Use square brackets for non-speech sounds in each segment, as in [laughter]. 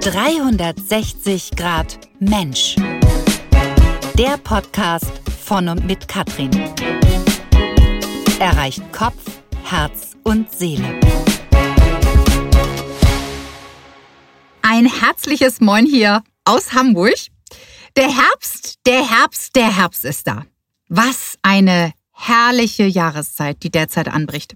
360 Grad Mensch. Der Podcast von und mit Katrin. Erreicht Kopf, Herz und Seele. Ein herzliches Moin hier aus Hamburg. Der Herbst, der Herbst, der Herbst ist da. Was eine herrliche Jahreszeit, die derzeit anbricht.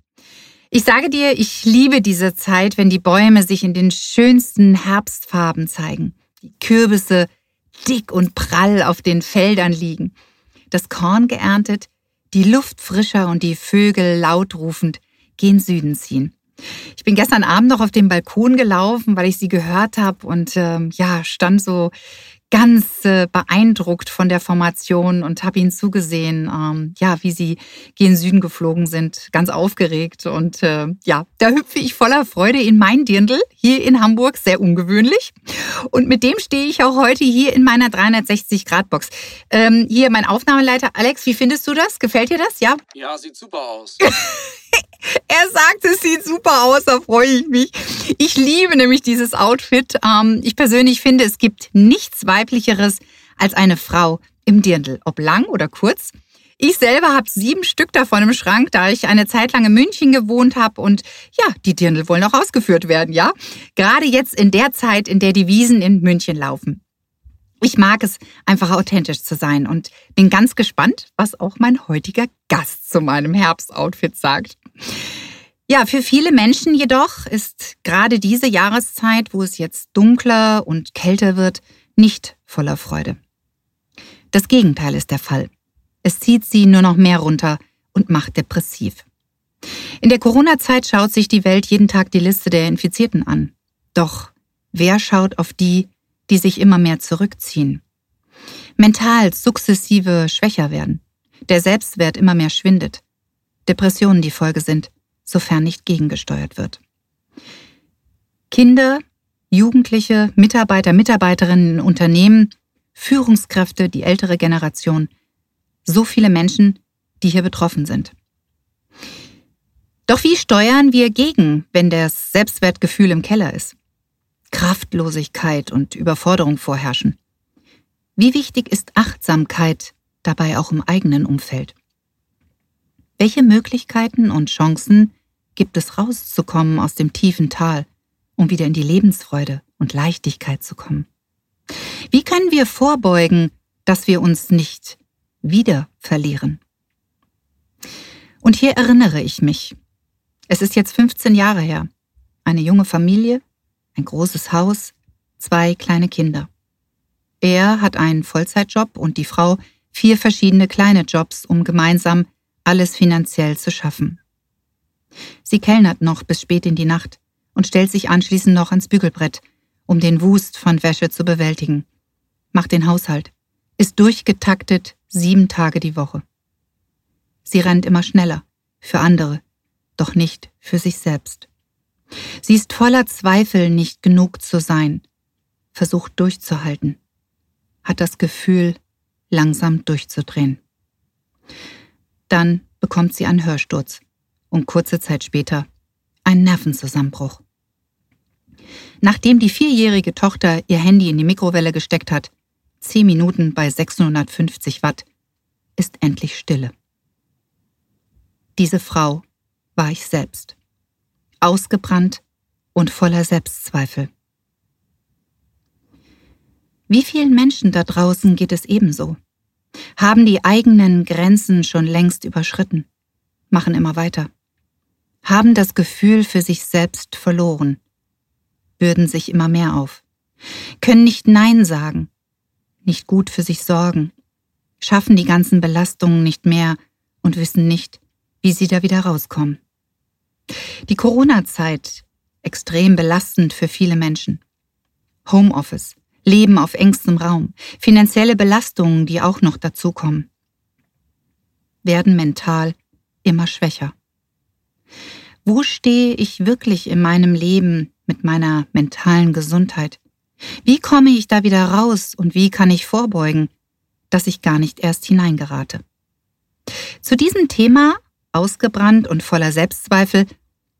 Ich sage dir, ich liebe diese Zeit, wenn die Bäume sich in den schönsten Herbstfarben zeigen. Die Kürbisse dick und prall auf den Feldern liegen. Das Korn geerntet, die Luft frischer und die Vögel laut rufend gen Süden ziehen. Ich bin gestern Abend noch auf dem Balkon gelaufen, weil ich sie gehört habe und ähm, ja, stand so ganz äh, beeindruckt von der Formation und habe ihnen zugesehen, ähm, ja, wie sie gen Süden geflogen sind, ganz aufgeregt. Und äh, ja, da hüpfe ich voller Freude in mein Dirndl hier in Hamburg, sehr ungewöhnlich. Und mit dem stehe ich auch heute hier in meiner 360-Grad-Box. Ähm, hier mein Aufnahmeleiter Alex, wie findest du das? Gefällt dir das? Ja? Ja, sieht super aus. [laughs] Er sagt, es sieht super aus, da freue ich mich. Ich liebe nämlich dieses Outfit. Ähm, ich persönlich finde, es gibt nichts Weiblicheres als eine Frau im Dirndl, ob lang oder kurz. Ich selber habe sieben Stück davon im Schrank, da ich eine Zeit lang in München gewohnt habe und ja, die Dirndl wollen auch ausgeführt werden, ja? Gerade jetzt in der Zeit, in der die Wiesen in München laufen. Ich mag es, einfach authentisch zu sein und bin ganz gespannt, was auch mein heutiger Gast zu meinem Herbstoutfit sagt. Ja, für viele Menschen jedoch ist gerade diese Jahreszeit, wo es jetzt dunkler und kälter wird, nicht voller Freude. Das Gegenteil ist der Fall. Es zieht sie nur noch mehr runter und macht depressiv. In der Corona-Zeit schaut sich die Welt jeden Tag die Liste der Infizierten an. Doch wer schaut auf die, die sich immer mehr zurückziehen? Mental sukzessive schwächer werden, der Selbstwert immer mehr schwindet, Depressionen die Folge sind, sofern nicht gegengesteuert wird. Kinder, Jugendliche, Mitarbeiter, Mitarbeiterinnen in Unternehmen, Führungskräfte, die ältere Generation, so viele Menschen, die hier betroffen sind. Doch wie steuern wir gegen, wenn das Selbstwertgefühl im Keller ist? Kraftlosigkeit und Überforderung vorherrschen. Wie wichtig ist Achtsamkeit dabei auch im eigenen Umfeld? Welche Möglichkeiten und Chancen gibt es rauszukommen aus dem tiefen Tal, um wieder in die Lebensfreude und Leichtigkeit zu kommen? Wie können wir vorbeugen, dass wir uns nicht wieder verlieren? Und hier erinnere ich mich. Es ist jetzt 15 Jahre her. Eine junge Familie, ein großes Haus, zwei kleine Kinder. Er hat einen Vollzeitjob und die Frau vier verschiedene kleine Jobs, um gemeinsam alles finanziell zu schaffen. Sie kellnert noch bis spät in die Nacht und stellt sich anschließend noch ans Bügelbrett, um den Wust von Wäsche zu bewältigen, macht den Haushalt, ist durchgetaktet sieben Tage die Woche. Sie rennt immer schneller, für andere, doch nicht für sich selbst. Sie ist voller Zweifel, nicht genug zu sein, versucht durchzuhalten, hat das Gefühl, langsam durchzudrehen. Dann bekommt sie einen Hörsturz und kurze Zeit später einen Nervenzusammenbruch. Nachdem die vierjährige Tochter ihr Handy in die Mikrowelle gesteckt hat, zehn Minuten bei 650 Watt, ist endlich Stille. Diese Frau war ich selbst, ausgebrannt und voller Selbstzweifel. Wie vielen Menschen da draußen geht es ebenso? Haben die eigenen Grenzen schon längst überschritten, machen immer weiter, haben das Gefühl für sich selbst verloren, bürden sich immer mehr auf, können nicht Nein sagen, nicht gut für sich sorgen, schaffen die ganzen Belastungen nicht mehr und wissen nicht, wie sie da wieder rauskommen. Die Corona-Zeit extrem belastend für viele Menschen. Homeoffice, Leben auf engstem Raum, finanzielle Belastungen, die auch noch dazukommen, werden mental immer schwächer. Wo stehe ich wirklich in meinem Leben mit meiner mentalen Gesundheit? Wie komme ich da wieder raus und wie kann ich vorbeugen, dass ich gar nicht erst hineingerate? Zu diesem Thema, ausgebrannt und voller Selbstzweifel,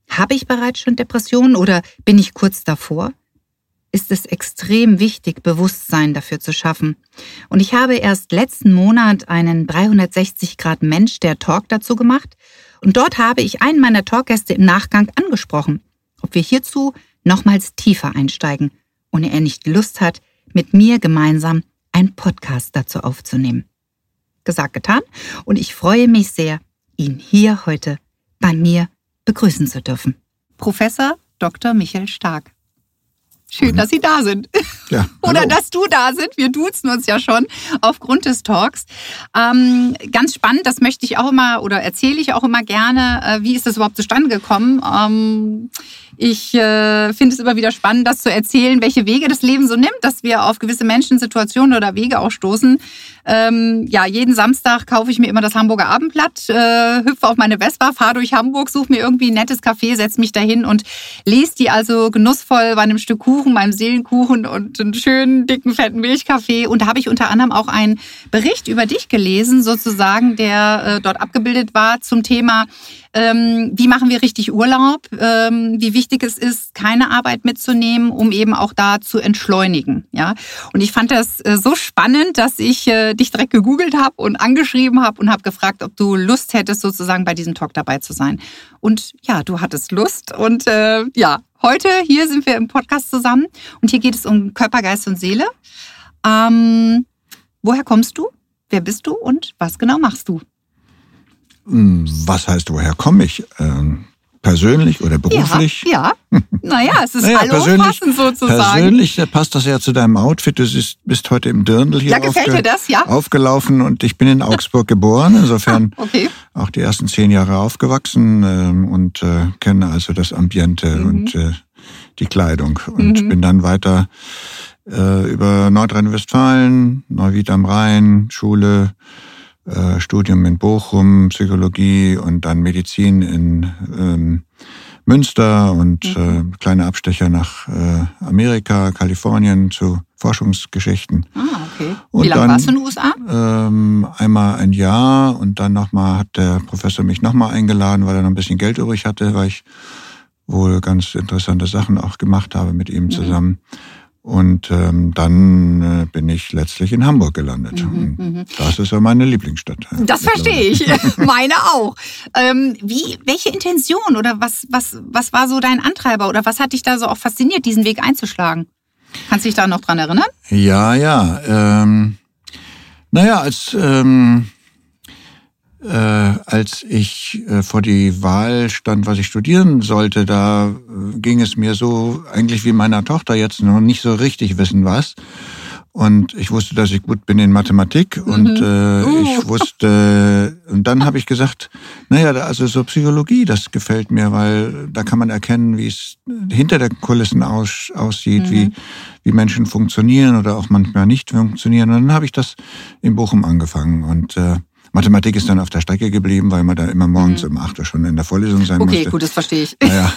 habe ich bereits schon Depressionen oder bin ich kurz davor? Ist es extrem wichtig, Bewusstsein dafür zu schaffen. Und ich habe erst letzten Monat einen 360 Grad Mensch der Talk dazu gemacht. Und dort habe ich einen meiner Talkgäste im Nachgang angesprochen, ob wir hierzu nochmals tiefer einsteigen und er nicht Lust hat, mit mir gemeinsam einen Podcast dazu aufzunehmen. Gesagt, getan. Und ich freue mich sehr, ihn hier heute bei mir begrüßen zu dürfen. Professor Dr. Michael Stark. Schön, dass Sie da sind. Ja, [laughs] Oder dass du da sind. Wir duzen uns ja schon aufgrund des Talks. Ähm, ganz spannend, das möchte ich auch immer oder erzähle ich auch immer gerne. Äh, wie ist das überhaupt zustande gekommen? Ähm, ich äh, finde es immer wieder spannend, das zu erzählen, welche Wege das Leben so nimmt, dass wir auf gewisse Menschen, Situationen oder Wege auch stoßen. Ähm, ja, jeden Samstag kaufe ich mir immer das Hamburger Abendblatt, äh, hüpfe auf meine Vespa, fahre durch Hamburg, suche mir irgendwie ein nettes Café, setze mich dahin und lese die also genussvoll bei einem Stück Kuchen, meinem Seelenkuchen und einen schönen, dicken, fetten Milchkaffee. Und da habe ich unter anderem auch einen Bericht über dich gelesen, sozusagen, der äh, dort abgebildet war zum Thema ähm, wie machen wir richtig Urlaub, ähm, wie wichtig es ist, keine Arbeit mitzunehmen, um eben auch da zu entschleunigen. Ja, und ich fand das äh, so spannend, dass ich äh, dich direkt gegoogelt habe und angeschrieben habe und habe gefragt, ob du Lust hättest, sozusagen bei diesem Talk dabei zu sein. Und ja, du hattest Lust und äh, ja, heute hier sind wir im Podcast zusammen und hier geht es um Körper, Geist und Seele. Ähm, woher kommst du? Wer bist du und was genau machst du? Hm, was heißt, woher komme ich? Ähm, persönlich oder beruflich? Ja, [laughs] ja. naja, es ist naja, allumfassend sozusagen. Persönlich passt das ja zu deinem Outfit. Du bist heute im Dirndl hier ja, dir das, ja? aufgelaufen und ich bin in Augsburg geboren. Insofern ah, [laughs] okay. auch die ersten zehn Jahre aufgewachsen ähm, und äh, kenne also das Ambiente mhm. und äh, die Kleidung. Und mhm. bin dann weiter äh, über Nordrhein-Westfalen, Neuwied am Rhein, Schule, äh, Studium in Bochum, Psychologie und dann Medizin in ähm, Münster und mhm. äh, kleine Abstecher nach äh, Amerika, Kalifornien zu Forschungsgeschichten. Ah, okay. Und Wie lange warst du in den USA? Ähm, einmal ein Jahr und dann nochmal hat der Professor mich nochmal eingeladen, weil er noch ein bisschen Geld übrig hatte, weil ich wohl ganz interessante Sachen auch gemacht habe mit ihm mhm. zusammen. Und ähm, dann äh, bin ich letztlich in Hamburg gelandet. Mhm, mhm. das ist ja meine Lieblingsstadt. Das verstehe ich. [laughs] [laughs] meine auch. Ähm, wie, welche Intention oder was, was, was war so dein Antreiber oder was hat dich da so auch fasziniert, diesen Weg einzuschlagen? Kannst du dich da noch dran erinnern? Ja, ja. Ähm, naja, als ähm, äh, als ich äh, vor die Wahl stand, was ich studieren sollte, da äh, ging es mir so eigentlich wie meiner Tochter jetzt noch nicht so richtig wissen was. Und ich wusste, dass ich gut bin in Mathematik mhm. und äh, uh. ich wusste, und dann habe ich gesagt, naja, also so Psychologie, das gefällt mir, weil da kann man erkennen, wie es hinter den Kulissen aus, aussieht, mhm. wie, wie Menschen funktionieren oder auch manchmal nicht funktionieren. Und dann habe ich das in Bochum angefangen und äh, Mathematik ist dann auf der Strecke geblieben, weil man da immer morgens mhm. um 8 Uhr schon in der Vorlesung sein okay, musste. Okay, gut, das verstehe ich. Naja.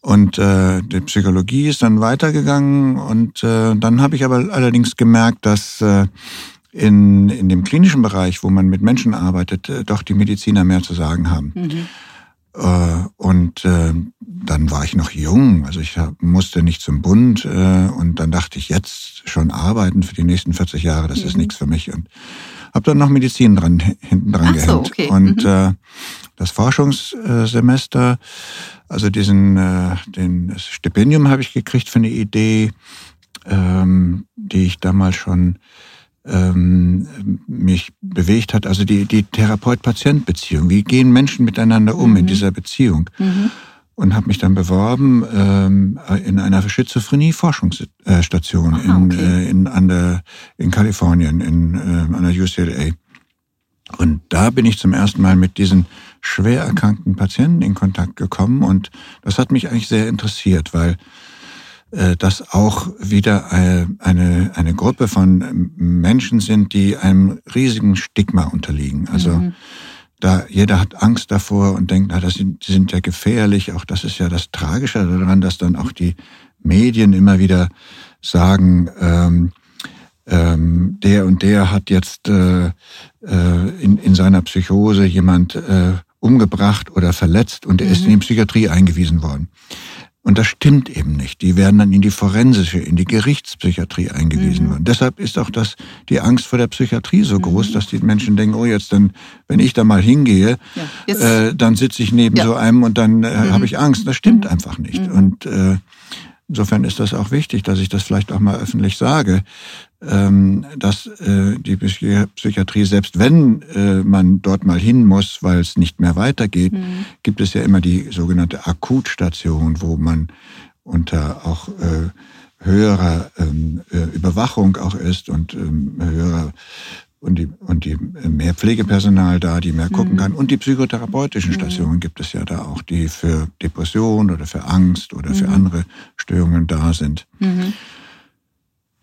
Und äh, die Psychologie ist dann weitergegangen und äh, dann habe ich aber allerdings gemerkt, dass äh, in, in dem klinischen Bereich, wo man mit Menschen arbeitet, äh, doch die Mediziner mehr zu sagen haben. Mhm. Äh, und äh, dann war ich noch jung, also ich hab, musste nicht zum Bund äh, und dann dachte ich, jetzt schon arbeiten für die nächsten 40 Jahre, das mhm. ist nichts für mich. Und habe dann noch Medizin dran, hinten dran Ach gehängt. So, okay. Und mhm. äh, das Forschungssemester, also diesen, äh, den das Stipendium habe ich gekriegt für eine Idee, ähm, die ich damals schon ähm, mich bewegt hat. Also die, die Therapeut-Patient-Beziehung. Wie gehen Menschen miteinander um mhm. in dieser Beziehung? Mhm und habe mich dann beworben ähm, in einer Schizophrenie-Forschungsstation in, okay. äh, in, an der, in Kalifornien, in, äh, an der UCLA. Und da bin ich zum ersten Mal mit diesen schwer erkrankten Patienten in Kontakt gekommen und das hat mich eigentlich sehr interessiert, weil äh, das auch wieder eine, eine, eine Gruppe von Menschen sind, die einem riesigen Stigma unterliegen. Also mhm da jeder hat Angst davor und denkt, na, das sind, die sind ja gefährlich. Auch das ist ja das Tragische daran, dass dann auch die Medien immer wieder sagen, ähm, ähm, der und der hat jetzt äh, äh, in, in seiner Psychose jemand äh, umgebracht oder verletzt und er mhm. ist in die Psychiatrie eingewiesen worden. Und das stimmt eben nicht. Die werden dann in die forensische, in die Gerichtspsychiatrie eingewiesen mhm. worden. Deshalb ist auch das, die Angst vor der Psychiatrie so groß, mhm. dass die Menschen denken, oh jetzt dann, wenn ich da mal hingehe, ja, äh, dann sitze ich neben ja. so einem und dann äh, mhm. habe ich Angst. Das stimmt mhm. einfach nicht. Mhm. Und äh, insofern ist das auch wichtig, dass ich das vielleicht auch mal öffentlich sage, dass äh, die Psychiatrie, selbst wenn äh, man dort mal hin muss, weil es nicht mehr weitergeht, mhm. gibt es ja immer die sogenannte Akutstation, wo man unter auch äh, höherer ähm, Überwachung auch ist und ähm, höherer und die, und die mehr Pflegepersonal da, die mehr gucken mhm. kann. Und die psychotherapeutischen mhm. Stationen gibt es ja da auch, die für Depression oder für Angst oder für mhm. andere Störungen da sind.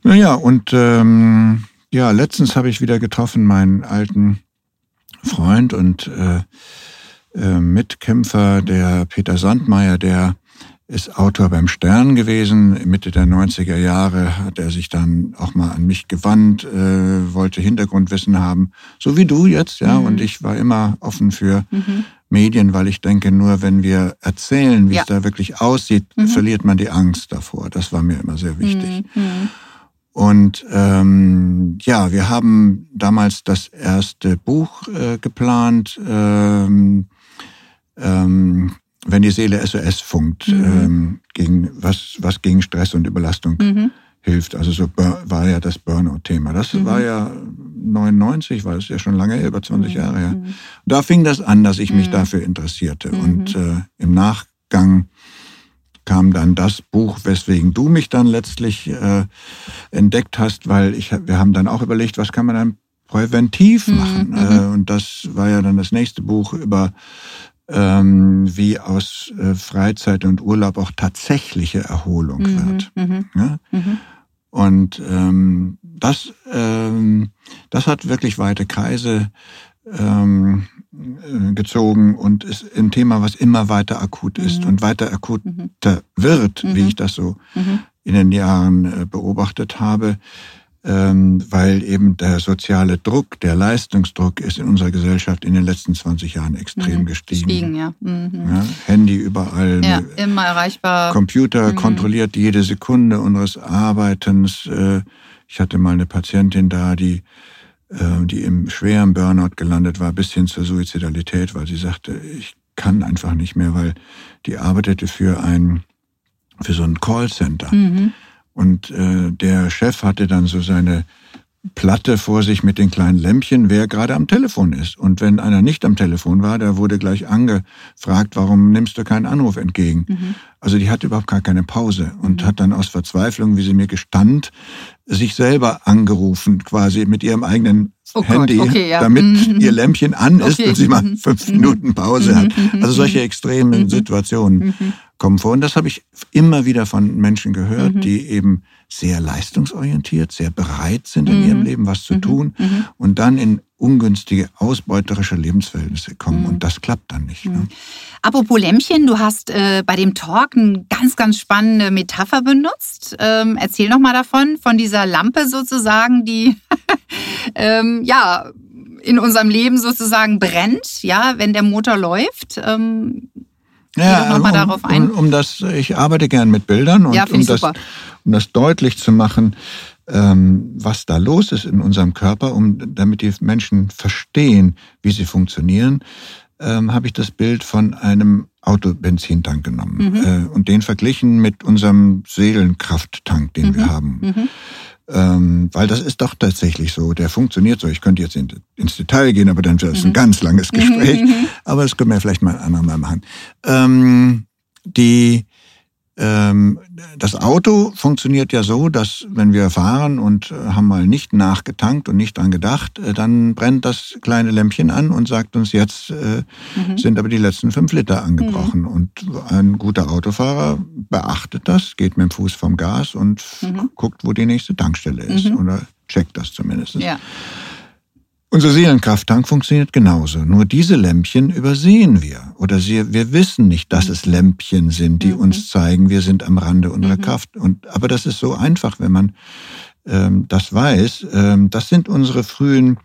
Mhm. Naja, und ähm, ja, letztens habe ich wieder getroffen meinen alten Freund und äh, äh, Mitkämpfer, der Peter Sandmeier, der ist Autor beim Stern gewesen. Mitte der 90er Jahre hat er sich dann auch mal an mich gewandt, äh, wollte Hintergrundwissen haben, so wie du jetzt, ja. Mhm. Und ich war immer offen für mhm. Medien, weil ich denke, nur wenn wir erzählen, wie ja. es da wirklich aussieht, mhm. verliert man die Angst davor. Das war mir immer sehr wichtig. Und ähm, ja, wir haben damals das erste Buch äh, geplant, ähm, ähm, wenn die Seele SOS funkt, mhm. ähm, gegen was was gegen Stress und Überlastung mhm. hilft. Also so war ja das Burnout-Thema. Das mhm. war ja 99, war es ja schon lange, über 20 mhm. Jahre her. Mhm. Da fing das an, dass ich mich mhm. dafür interessierte. Und äh, im Nachgang kam dann das Buch, weswegen du mich dann letztlich äh, entdeckt hast, weil ich, wir haben dann auch überlegt, was kann man dann präventiv mhm, machen. Mhm. Äh, und das war ja dann das nächste Buch über ähm, wie aus äh, Freizeit und Urlaub auch tatsächliche Erholung mhm, wird. Mhm. Ja? Mhm. Und ähm, das, ähm, das hat wirklich weite Kreise ähm, äh, gezogen und ist ein Thema, was immer weiter akut ist mhm. und weiter akuter mhm. wird, mhm. wie ich das so mhm. in den Jahren äh, beobachtet habe, ähm, weil eben der soziale Druck, der Leistungsdruck ist in unserer Gesellschaft in den letzten 20 Jahren extrem mhm. gestiegen. gestiegen ja. Mhm. ja. Handy überall. Ja, immer erreichbar. Computer kontrolliert jede Sekunde unseres Arbeitens. Äh, ich hatte mal eine Patientin da, die die im schweren Burnout gelandet war, bis hin zur Suizidalität, weil sie sagte, ich kann einfach nicht mehr, weil die arbeitete für ein, für so ein Callcenter. Mhm. Und äh, der Chef hatte dann so seine Platte vor sich mit den kleinen Lämpchen, wer gerade am Telefon ist. Und wenn einer nicht am Telefon war, der wurde gleich angefragt, warum nimmst du keinen Anruf entgegen? Mhm. Also die hatte überhaupt gar keine Pause und mhm. hat dann aus Verzweiflung, wie sie mir gestand, sich selber angerufen, quasi mit ihrem eigenen oh Handy, okay, ja. damit mhm. ihr Lämpchen an ist okay. und sie mal mhm. fünf mhm. Minuten Pause hat. Mhm. Also solche extremen Situationen kommen vor. Und das habe ich immer wieder von Menschen gehört, die eben sehr leistungsorientiert, sehr bereit sind in ihrem Leben was zu tun und dann in ungünstige, ausbeuterische Lebensverhältnisse kommen. Und das klappt dann nicht. Ne? Apropos Lämpchen, du hast äh, bei dem Talk eine ganz, ganz spannende Metapher benutzt. Ähm, erzähl noch mal davon, von dieser Lampe sozusagen, die [laughs] ähm, ja in unserem Leben sozusagen brennt, ja, wenn der Motor läuft. Ähm, ja, noch mal um, darauf ein. Um, um, das, ich arbeite gern mit Bildern und ja, um, das, um das deutlich zu machen, ähm, was da los ist in unserem Körper, um damit die Menschen verstehen, wie sie funktionieren, ähm, habe ich das Bild von einem Autobenzintank genommen mhm. äh, und den verglichen mit unserem Seelenkrafttank, den mhm. wir haben. Mhm. Ähm, weil das ist doch tatsächlich so, der funktioniert so. Ich könnte jetzt in, ins Detail gehen, aber dann wäre es ein mhm. ganz langes [laughs] Gespräch. Mhm. Aber das können wir vielleicht mal ein andermal machen. Ähm, die das Auto funktioniert ja so, dass wenn wir fahren und äh, haben mal nicht nachgetankt und nicht dran gedacht, äh, dann brennt das kleine Lämpchen an und sagt uns, jetzt äh, mhm. sind aber die letzten fünf Liter angebrochen. Mhm. Und ein guter Autofahrer beachtet das, geht mit dem Fuß vom Gas und mhm. guckt, wo die nächste Tankstelle ist. Mhm. Oder checkt das zumindest. Ja. Unser Seelenkrafttank funktioniert genauso. Nur diese Lämpchen übersehen wir. Oder sie, wir wissen nicht, dass es Lämpchen sind, die mhm. uns zeigen, wir sind am Rande unserer mhm. Kraft. Und, aber das ist so einfach, wenn man ähm, das weiß. Ähm, das sind unsere frühen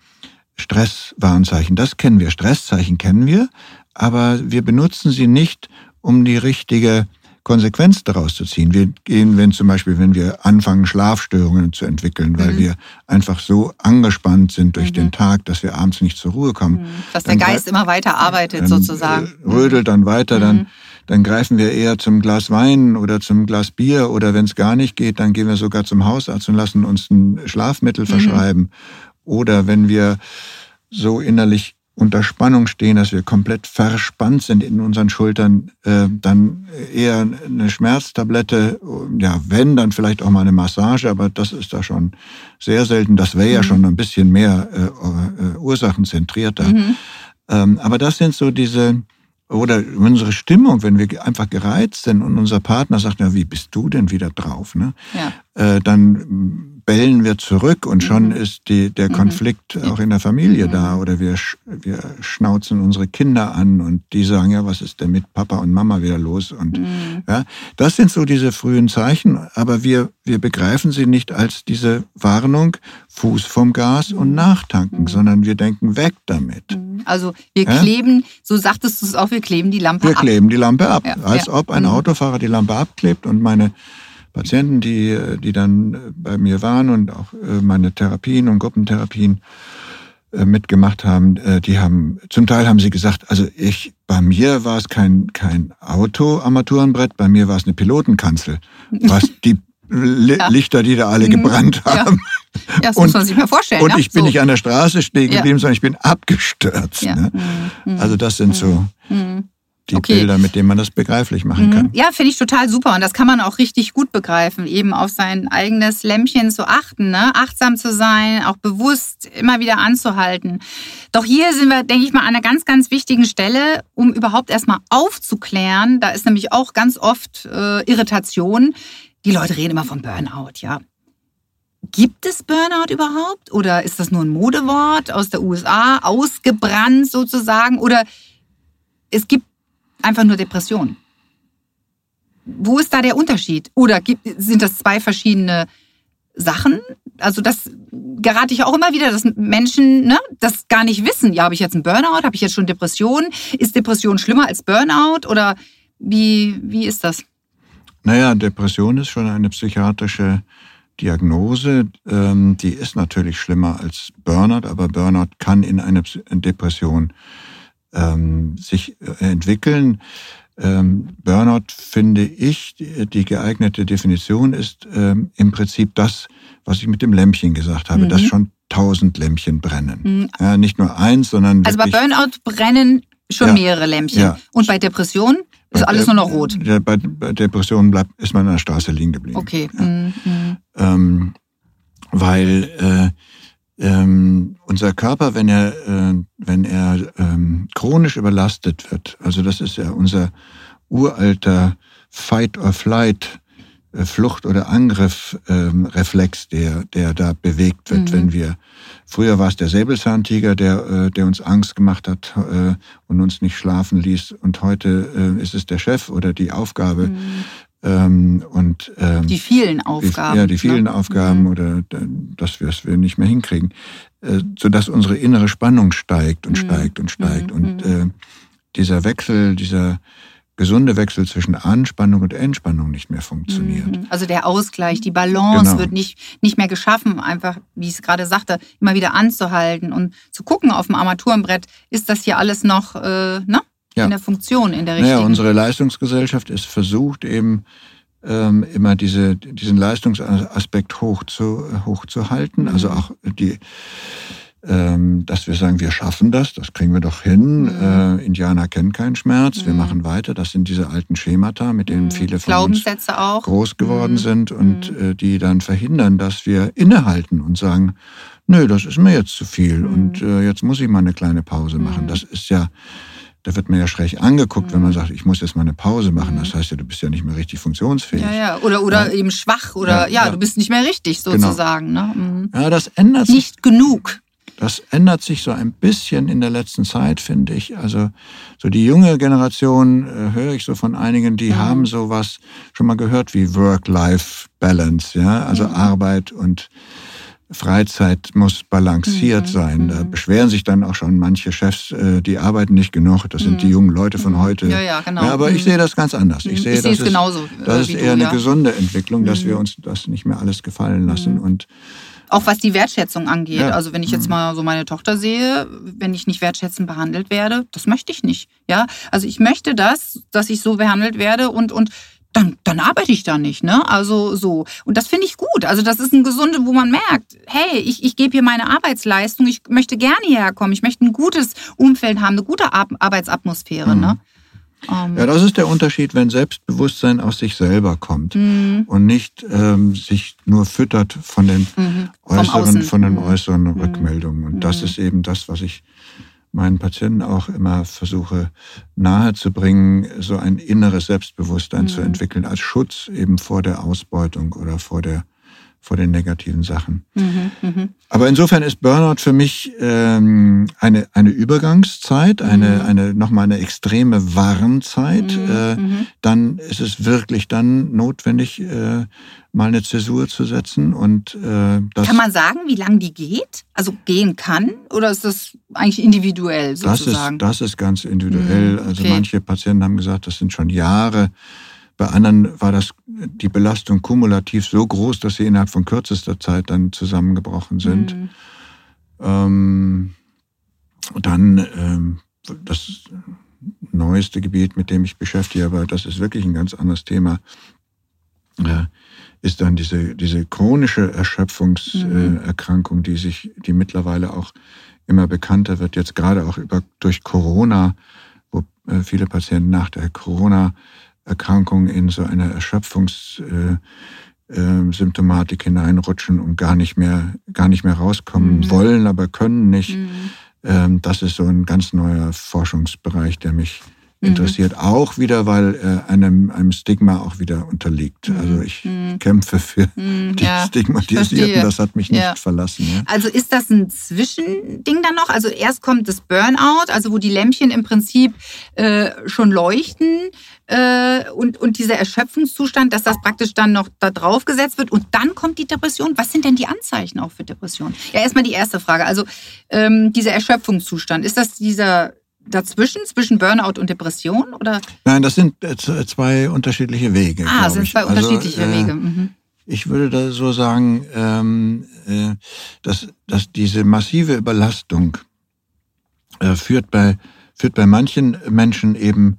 Stresswarnzeichen. Das kennen wir. Stresszeichen kennen wir. Aber wir benutzen sie nicht, um die richtige Konsequenz daraus zu ziehen. Wir gehen, wenn zum Beispiel, wenn wir anfangen, Schlafstörungen zu entwickeln, weil mhm. wir einfach so angespannt sind durch mhm. den Tag, dass wir abends nicht zur Ruhe kommen. Mhm. Dass der Geist immer weiter arbeitet, dann, sozusagen. Äh, rödelt dann weiter, dann, mhm. dann greifen wir eher zum Glas Wein oder zum Glas Bier oder wenn es gar nicht geht, dann gehen wir sogar zum Hausarzt und lassen uns ein Schlafmittel mhm. verschreiben. Oder wenn wir so innerlich unter Spannung stehen, dass wir komplett verspannt sind in unseren Schultern, äh, dann eher eine Schmerztablette, ja, wenn, dann vielleicht auch mal eine Massage, aber das ist da schon sehr selten. Das wäre ja mhm. schon ein bisschen mehr äh, äh, ursachenzentrierter. Mhm. Ähm, aber das sind so diese, oder unsere Stimmung, wenn wir einfach gereizt sind und unser Partner sagt, ja, wie bist du denn wieder drauf? Ne? Ja. Äh, dann bellen wir zurück und schon mhm. ist die, der mhm. Konflikt mhm. auch in der Familie mhm. da oder wir, wir schnauzen unsere Kinder an und die sagen, ja, was ist denn mit Papa und Mama wieder los? Und mhm. ja, das sind so diese frühen Zeichen, aber wir, wir begreifen sie nicht als diese Warnung, Fuß vom Gas und mhm. nachtanken, sondern wir denken weg damit. Also wir ja? kleben, so sagtest du es auch, wir kleben die Lampe wir ab. Wir kleben die Lampe ab, ja. als ob ein Autofahrer die Lampe abklebt und meine Patienten, die, die dann bei mir waren und auch äh, meine Therapien und Gruppentherapien äh, mitgemacht haben, äh, die haben, zum Teil haben sie gesagt, also ich, bei mir war es kein, kein Auto-Armaturenbrett, bei mir war es eine Pilotenkanzel, [laughs] was die ja. Lichter, die da alle mhm. gebrannt haben. Ja, das und, muss man sich mal vorstellen. Und ich bin so. nicht an der Straße stehen geblieben, ja. sondern ich bin abgestürzt. Ja. Ne? Mhm. Also das sind so mhm die okay. Bilder, mit denen man das begreiflich machen mhm. kann. Ja, finde ich total super. Und das kann man auch richtig gut begreifen, eben auf sein eigenes Lämpchen zu achten, ne? achtsam zu sein, auch bewusst immer wieder anzuhalten. Doch hier sind wir, denke ich mal, an einer ganz, ganz wichtigen Stelle, um überhaupt erstmal aufzuklären. Da ist nämlich auch ganz oft äh, Irritation. Die Leute reden immer von Burnout, ja. Gibt es Burnout überhaupt? Oder ist das nur ein Modewort aus der USA, ausgebrannt sozusagen? Oder es gibt einfach nur Depression. Wo ist da der Unterschied? Oder gibt, sind das zwei verschiedene Sachen? Also das gerate ich auch immer wieder, dass Menschen ne, das gar nicht wissen. Ja, habe ich jetzt einen Burnout? Habe ich jetzt schon Depression? Ist Depression schlimmer als Burnout? Oder wie, wie ist das? Naja, Depression ist schon eine psychiatrische Diagnose. Ähm, die ist natürlich schlimmer als Burnout, aber Burnout kann in eine Depression ähm, sich äh, entwickeln. Ähm, Burnout, finde ich, die, geeignete Definition ist ähm, im Prinzip das, was ich mit dem Lämpchen gesagt habe, mhm. dass schon tausend Lämpchen brennen. Mhm. Ja, nicht nur eins, sondern. Also bei Burnout brennen schon ja, mehrere Lämpchen. Ja. Und bei Depression ist alles nur noch rot. Der, bei, bei Depression bleibt, ist man an der Straße liegen geblieben. Okay. Mhm. Ähm, weil äh, ähm, unser Körper, wenn er, äh, wenn er ähm, chronisch überlastet wird, also das ist ja unser uralter Fight or Flight, äh, Flucht oder Angriff ähm, Reflex, der, der da bewegt wird, mhm. wenn wir, früher war es der Säbelzahntiger, der, äh, der uns Angst gemacht hat äh, und uns nicht schlafen ließ und heute äh, ist es der Chef oder die Aufgabe, mhm. Ähm, und, ähm, die vielen Aufgaben. Ja, die vielen ne? Mhm. oder dass wir es nicht mehr hinkriegen, äh, sodass unsere innere Spannung steigt und mhm. steigt und steigt. Mhm. Und äh, dieser Wechsel, dieser gesunde Wechsel zwischen Anspannung und Entspannung nicht mehr funktioniert. Mhm. Also der Ausgleich, die Balance genau. wird nicht, nicht mehr geschaffen, einfach, wie ich es gerade sagte, immer wieder anzuhalten und zu gucken auf dem Armaturenbrett, ist das hier alles noch, äh, ne? Ja. in der Funktion, in der richtigen. Naja, unsere Leistungsgesellschaft ist versucht eben ähm, immer diese, diesen Leistungsaspekt hoch zu, hoch zu halten. Mhm. Also auch die, ähm, dass wir sagen, wir schaffen das, das kriegen wir doch hin. Mhm. Äh, Indianer kennen keinen Schmerz, mhm. wir machen weiter. Das sind diese alten Schemata, mit denen mhm. viele von uns auch. groß geworden mhm. sind und mhm. äh, die dann verhindern, dass wir innehalten und sagen, nö, das ist mir jetzt zu viel und äh, jetzt muss ich mal eine kleine Pause machen. Das ist ja da wird man ja schräg angeguckt, mhm. wenn man mhm. sagt, ich muss jetzt mal eine Pause machen. Mhm. Das heißt ja, du bist ja nicht mehr richtig funktionsfähig. Ja, ja. Oder, oder ja. eben schwach oder ja, ja, du bist nicht mehr richtig genau. sozusagen. Genau. Ne? Mhm. Ja, das ändert sich. Nicht genug. Das ändert sich so ein bisschen in der letzten Zeit, finde ich. Also so die junge Generation äh, höre ich so von einigen, die mhm. haben sowas schon mal gehört wie Work-Life-Balance, ja, also mhm. Arbeit und Freizeit muss balanciert Mhm, sein. Da mhm. beschweren sich dann auch schon manche Chefs, äh, die arbeiten nicht genug. Das sind die jungen Leute von heute. Mhm. Ja, ja, genau. aber ich Mhm. sehe das ganz anders. Ich sehe, ich sehe das es genauso. äh, das ist eher du, eine ja. gesunde Entwicklung, dass Mhm. wir uns das nicht mehr alles gefallen lassen. Und Auch was die Wertschätzung angeht. Ja. Also wenn ich jetzt Mhm. mal so meine Tochter sehe, wenn ich nicht wertschätzend behandelt werde, das möchte ich nicht. Ja, also ich möchte das, dass ich so behandelt werde und und dann, dann arbeite ich da nicht, ne? Also so. Und das finde ich gut. Also das ist ein gesunde, wo man merkt, hey, ich, ich gebe hier meine Arbeitsleistung, ich möchte gerne hierher kommen, ich möchte ein gutes Umfeld haben, eine gute Ar Arbeitsatmosphäre, Mhm. ne? Ähm, ja, das ist der Unterschied, wenn Selbstbewusstsein aus sich selber kommt mhm, und nicht ähm, sich nur füttert von den mhm. Äußeren, von den Mhm. äußeren Rückmeldungen. Und das Mhm. ist eben das, was ich meinen Patienten auch immer versuche nahezubringen, so ein inneres Selbstbewusstsein Mhm. zu entwickeln als Schutz eben vor der Ausbeutung oder vor der vor den negativen Sachen. Mhm, mhm. Aber insofern ist Burnout für mich ähm, eine, eine Übergangszeit, eine, Mhm. eine nochmal eine extreme Warnzeit. Mhm, Äh, mhm. dann ist es wirklich dann notwendig, äh, mal eine Zäsur zu setzen. Und äh, das, Kann man sagen, wie lange die geht? Also gehen kann? Oder ist das eigentlich individuell das, ist, sozusagen? das ist ganz individuell. Mhm, Also okay. manche Patienten haben gesagt, das sind schon Jahre. Bei anderen war das die Belastung kumulativ so groß, dass sie innerhalb von kürzester Zeit dann zusammengebrochen sind. Mhm. Ähm, dann ähm, das neueste Gebiet, mit dem ich beschäftige, aber das ist wirklich ein ganz anderes Thema, äh, ist dann diese, diese chronische Erschöpfungserkrankung, Mhm. äh, die sich, die mittlerweile auch immer bekannter wird, jetzt gerade auch über, durch Corona, wo äh, viele Patienten nach der Corona-Erkrankung in so eine Erschöpfungs- äh, äh, Symptomatik hineinrutschen und gar nicht mehr, gar nicht mehr rauskommen Mhm. wollen, aber können nicht. Mhm. Ähm, das ist so ein ganz neuer Forschungsbereich, der mich Mhm. interessiert. Auch wieder, weil äh, einem, einem Stigma auch wieder unterliegt. Also ich Mhm. kämpfe für Mhm. [laughs] die Ja, Stigmatisierten. Das hat mich nicht Ja. verlassen. Ja? Also ist das ein Zwischending dann noch? Also erst kommt das Burnout, also wo die Lämpchen im Prinzip äh, schon leuchten äh, und, und dieser Erschöpfungszustand, dass das praktisch dann noch da drauf gesetzt wird und dann kommt die Depression. Was sind denn die Anzeichen auch für Depression? Ja, erstmal die erste Frage. Also ähm, dieser Erschöpfungszustand, ist das dieser dazwischen, zwischen Burnout und Depression? Oder? Nein, das sind äh, zwei unterschiedliche Wege. Ah, sind ich. zwei Also, unterschiedliche äh, Wege. Mhm. Ich würde da so sagen, ähm, äh, dass, dass diese massive Überlastung äh, führt, bei, führt bei manchen Menschen eben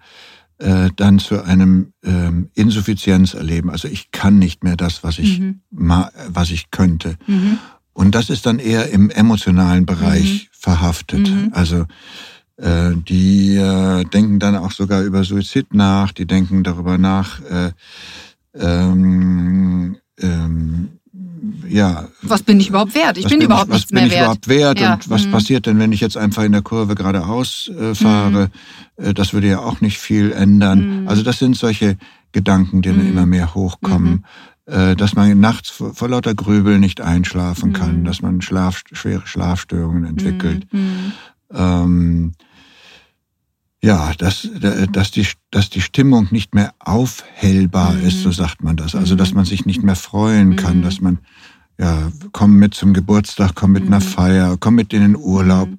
äh, dann zu einem ähm, Insuffizienzerleben. Also ich kann nicht mehr das, was ich, Mhm. ma, was ich könnte. Mhm. Und das ist dann eher im emotionalen Bereich Mhm. verhaftet. Mhm. Also die äh, denken dann auch sogar über Suizid nach, die denken darüber nach, äh, ähm, ähm, ja, Was bin ich überhaupt wert? Ich was bin überhaupt was nichts bin mehr ich wert. überhaupt wert Ja, und was mhm. passiert denn, wenn ich jetzt einfach in der Kurve geradeaus äh, fahre? Äh, das würde ja auch nicht viel ändern. Mhm. Also das sind solche Gedanken, die dann Mhm. immer mehr hochkommen. Äh, dass man nachts vor, vor lauter Grübel nicht einschlafen kann, Mhm. dass man Schlaf, schwere Schlafstörungen entwickelt. Mhm. Ähm, ja, dass, äh, dass, die, dass die Stimmung nicht mehr aufhellbar Mhm. ist, so sagt man das. Also, Mhm. dass man sich nicht mehr freuen kann, Mhm. dass man, ja, komm mit zum Geburtstag, komm mit einer Mhm. Feier, komm mit in den Urlaub Mhm.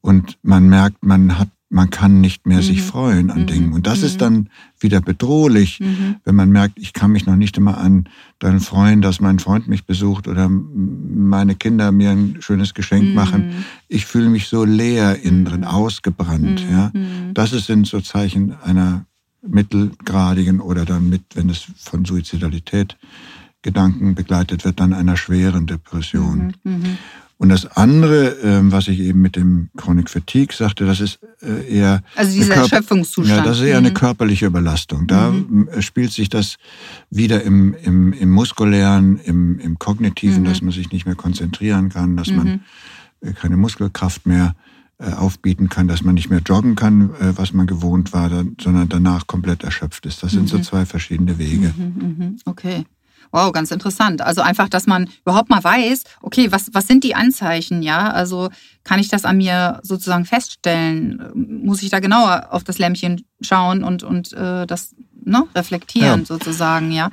und man merkt, man hat, man kann nicht mehr sich Mhm. freuen an Mhm. Dingen. Und das Mhm. ist dann wieder bedrohlich, Mhm. wenn man merkt, ich kann mich noch nicht immer an daran freuen, dass mein Freund mich besucht oder meine Kinder mir ein schönes Geschenk Mhm. machen. Ich fühle mich so leer innen drin, Mhm. ausgebrannt. Ja? Das ist- sind so Zeichen einer mittelgradigen oder dann mit, wenn es von Suizidalität Gedanken begleitet wird, dann einer schweren Depression. Mhm. Mhm. Und das andere, ähm, was ich eben mit dem Chronic Fatigue sagte, das ist äh, eher Also dieser eine Körper- Erschöpfungszustand. ja, das ist eher eine Mhm. körperliche Überlastung. Da Mhm. m, spielt sich das wieder im, im, im muskulären, im, im kognitiven, Mhm. dass man sich nicht mehr konzentrieren kann, dass man Mhm. äh, keine Muskelkraft mehr äh, aufbieten kann, dass man nicht mehr joggen kann, äh, was man gewohnt war, sondern danach komplett erschöpft ist. Das sind so Mhm. zwei verschiedene Wege. Mhm, mhm. Okay. Wow, ganz interessant. Also einfach, dass man überhaupt mal weiß, okay, was, was sind die Anzeichen, ja? Also kann ich das an mir sozusagen feststellen? Muss ich da genauer auf das Lämpchen schauen und, und äh, das ne, reflektieren Ja. sozusagen, ja?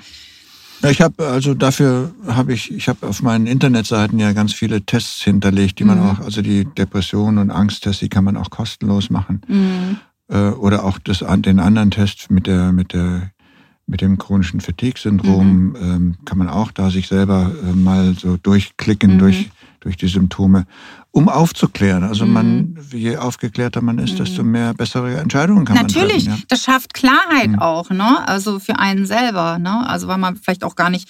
Ja, ich habe also dafür habe ich ich habe auf meinen Internetseiten ja ganz viele Tests hinterlegt, die man auch also die Depression und Angsttests, die kann man auch kostenlos machen Mhm. äh, oder auch das den anderen Test mit der mit der mit dem chronischen Fatigue-Syndrom ähm, kann man auch da sich selber äh, mal so durchklicken Mhm. durch durch die Symptome, um aufzuklären. Also Mhm. man je aufgeklärter man ist, desto mehr bessere Entscheidungen kann Natürlich, man treffen. das schafft Klarheit Mhm. auch, ne? Also für einen selber, ne? Also weil man vielleicht auch gar nicht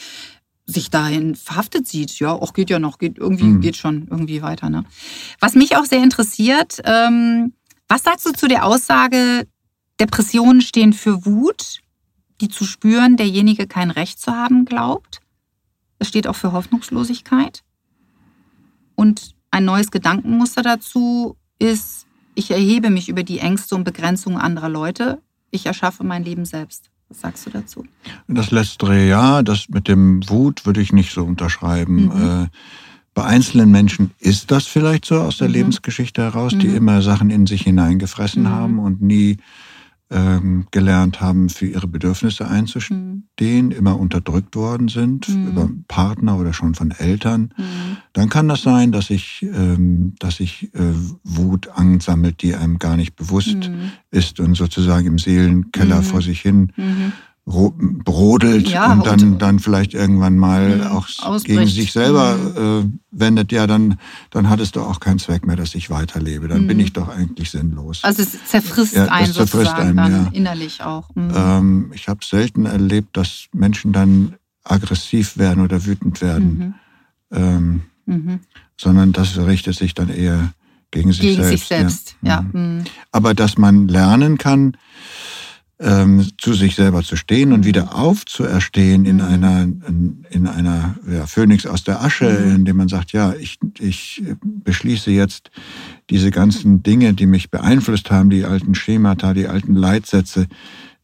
sich dahin verhaftet sieht. Ja, auch geht ja noch, geht irgendwie Mhm. geht schon irgendwie weiter, ne? Was mich auch sehr interessiert, ähm, was sagst du zu der Aussage, Depressionen stehen für Wut, die zu spüren, derjenige kein Recht zu haben glaubt? Es steht auch für Hoffnungslosigkeit. Und ein neues Gedankenmuster dazu ist, ich erhebe mich über die Ängste und Begrenzungen anderer Leute. Ich erschaffe mein Leben selbst. Was sagst du dazu? Das letztere ja, das mit dem Wut würde ich nicht so unterschreiben. Mhm. Äh, bei einzelnen Menschen ist das vielleicht so aus der Mhm. Lebensgeschichte heraus, die Mhm. immer Sachen in sich hineingefressen Mhm. haben und nie ähm, gelernt haben, für ihre Bedürfnisse einzustehen, Mhm. immer unterdrückt worden sind Mhm. über Partner oder schon von Eltern. Mhm. Dann kann das sein, dass sich ähm, dass sich äh, Wut ansammelt, die einem gar nicht bewusst Mhm. ist und sozusagen im Seelenkeller Mhm. vor sich hin Mhm. Brodelt Ja, und dann, und- dann vielleicht irgendwann mal Mhm, auch ausbricht. gegen sich selber äh, wendet, ja, dann, dann hat es doch auch keinen Zweck mehr, dass ich weiterlebe. Dann bin Mhm. ich doch eigentlich sinnlos. Also es zerfrisst Ja, einen zerfrisst dann ja. innerlich auch. Mhm. ähm, ich habe selten erlebt, dass Menschen dann aggressiv werden oder wütend werden, Mhm. ähm, Mhm. sondern das richtet sich dann eher gegen sich Gegen selbst. sich selbst, ja. Mhm. Mhm. Aber dass man lernen kann, ähm, zu sich selber zu stehen und wieder aufzuerstehen in einer, in, in einer ja, Phönix aus der Asche, Mhm. indem man sagt, ja, ich, ich beschließe jetzt diese ganzen Dinge, die mich beeinflusst haben, die alten Schemata, die alten Leitsätze.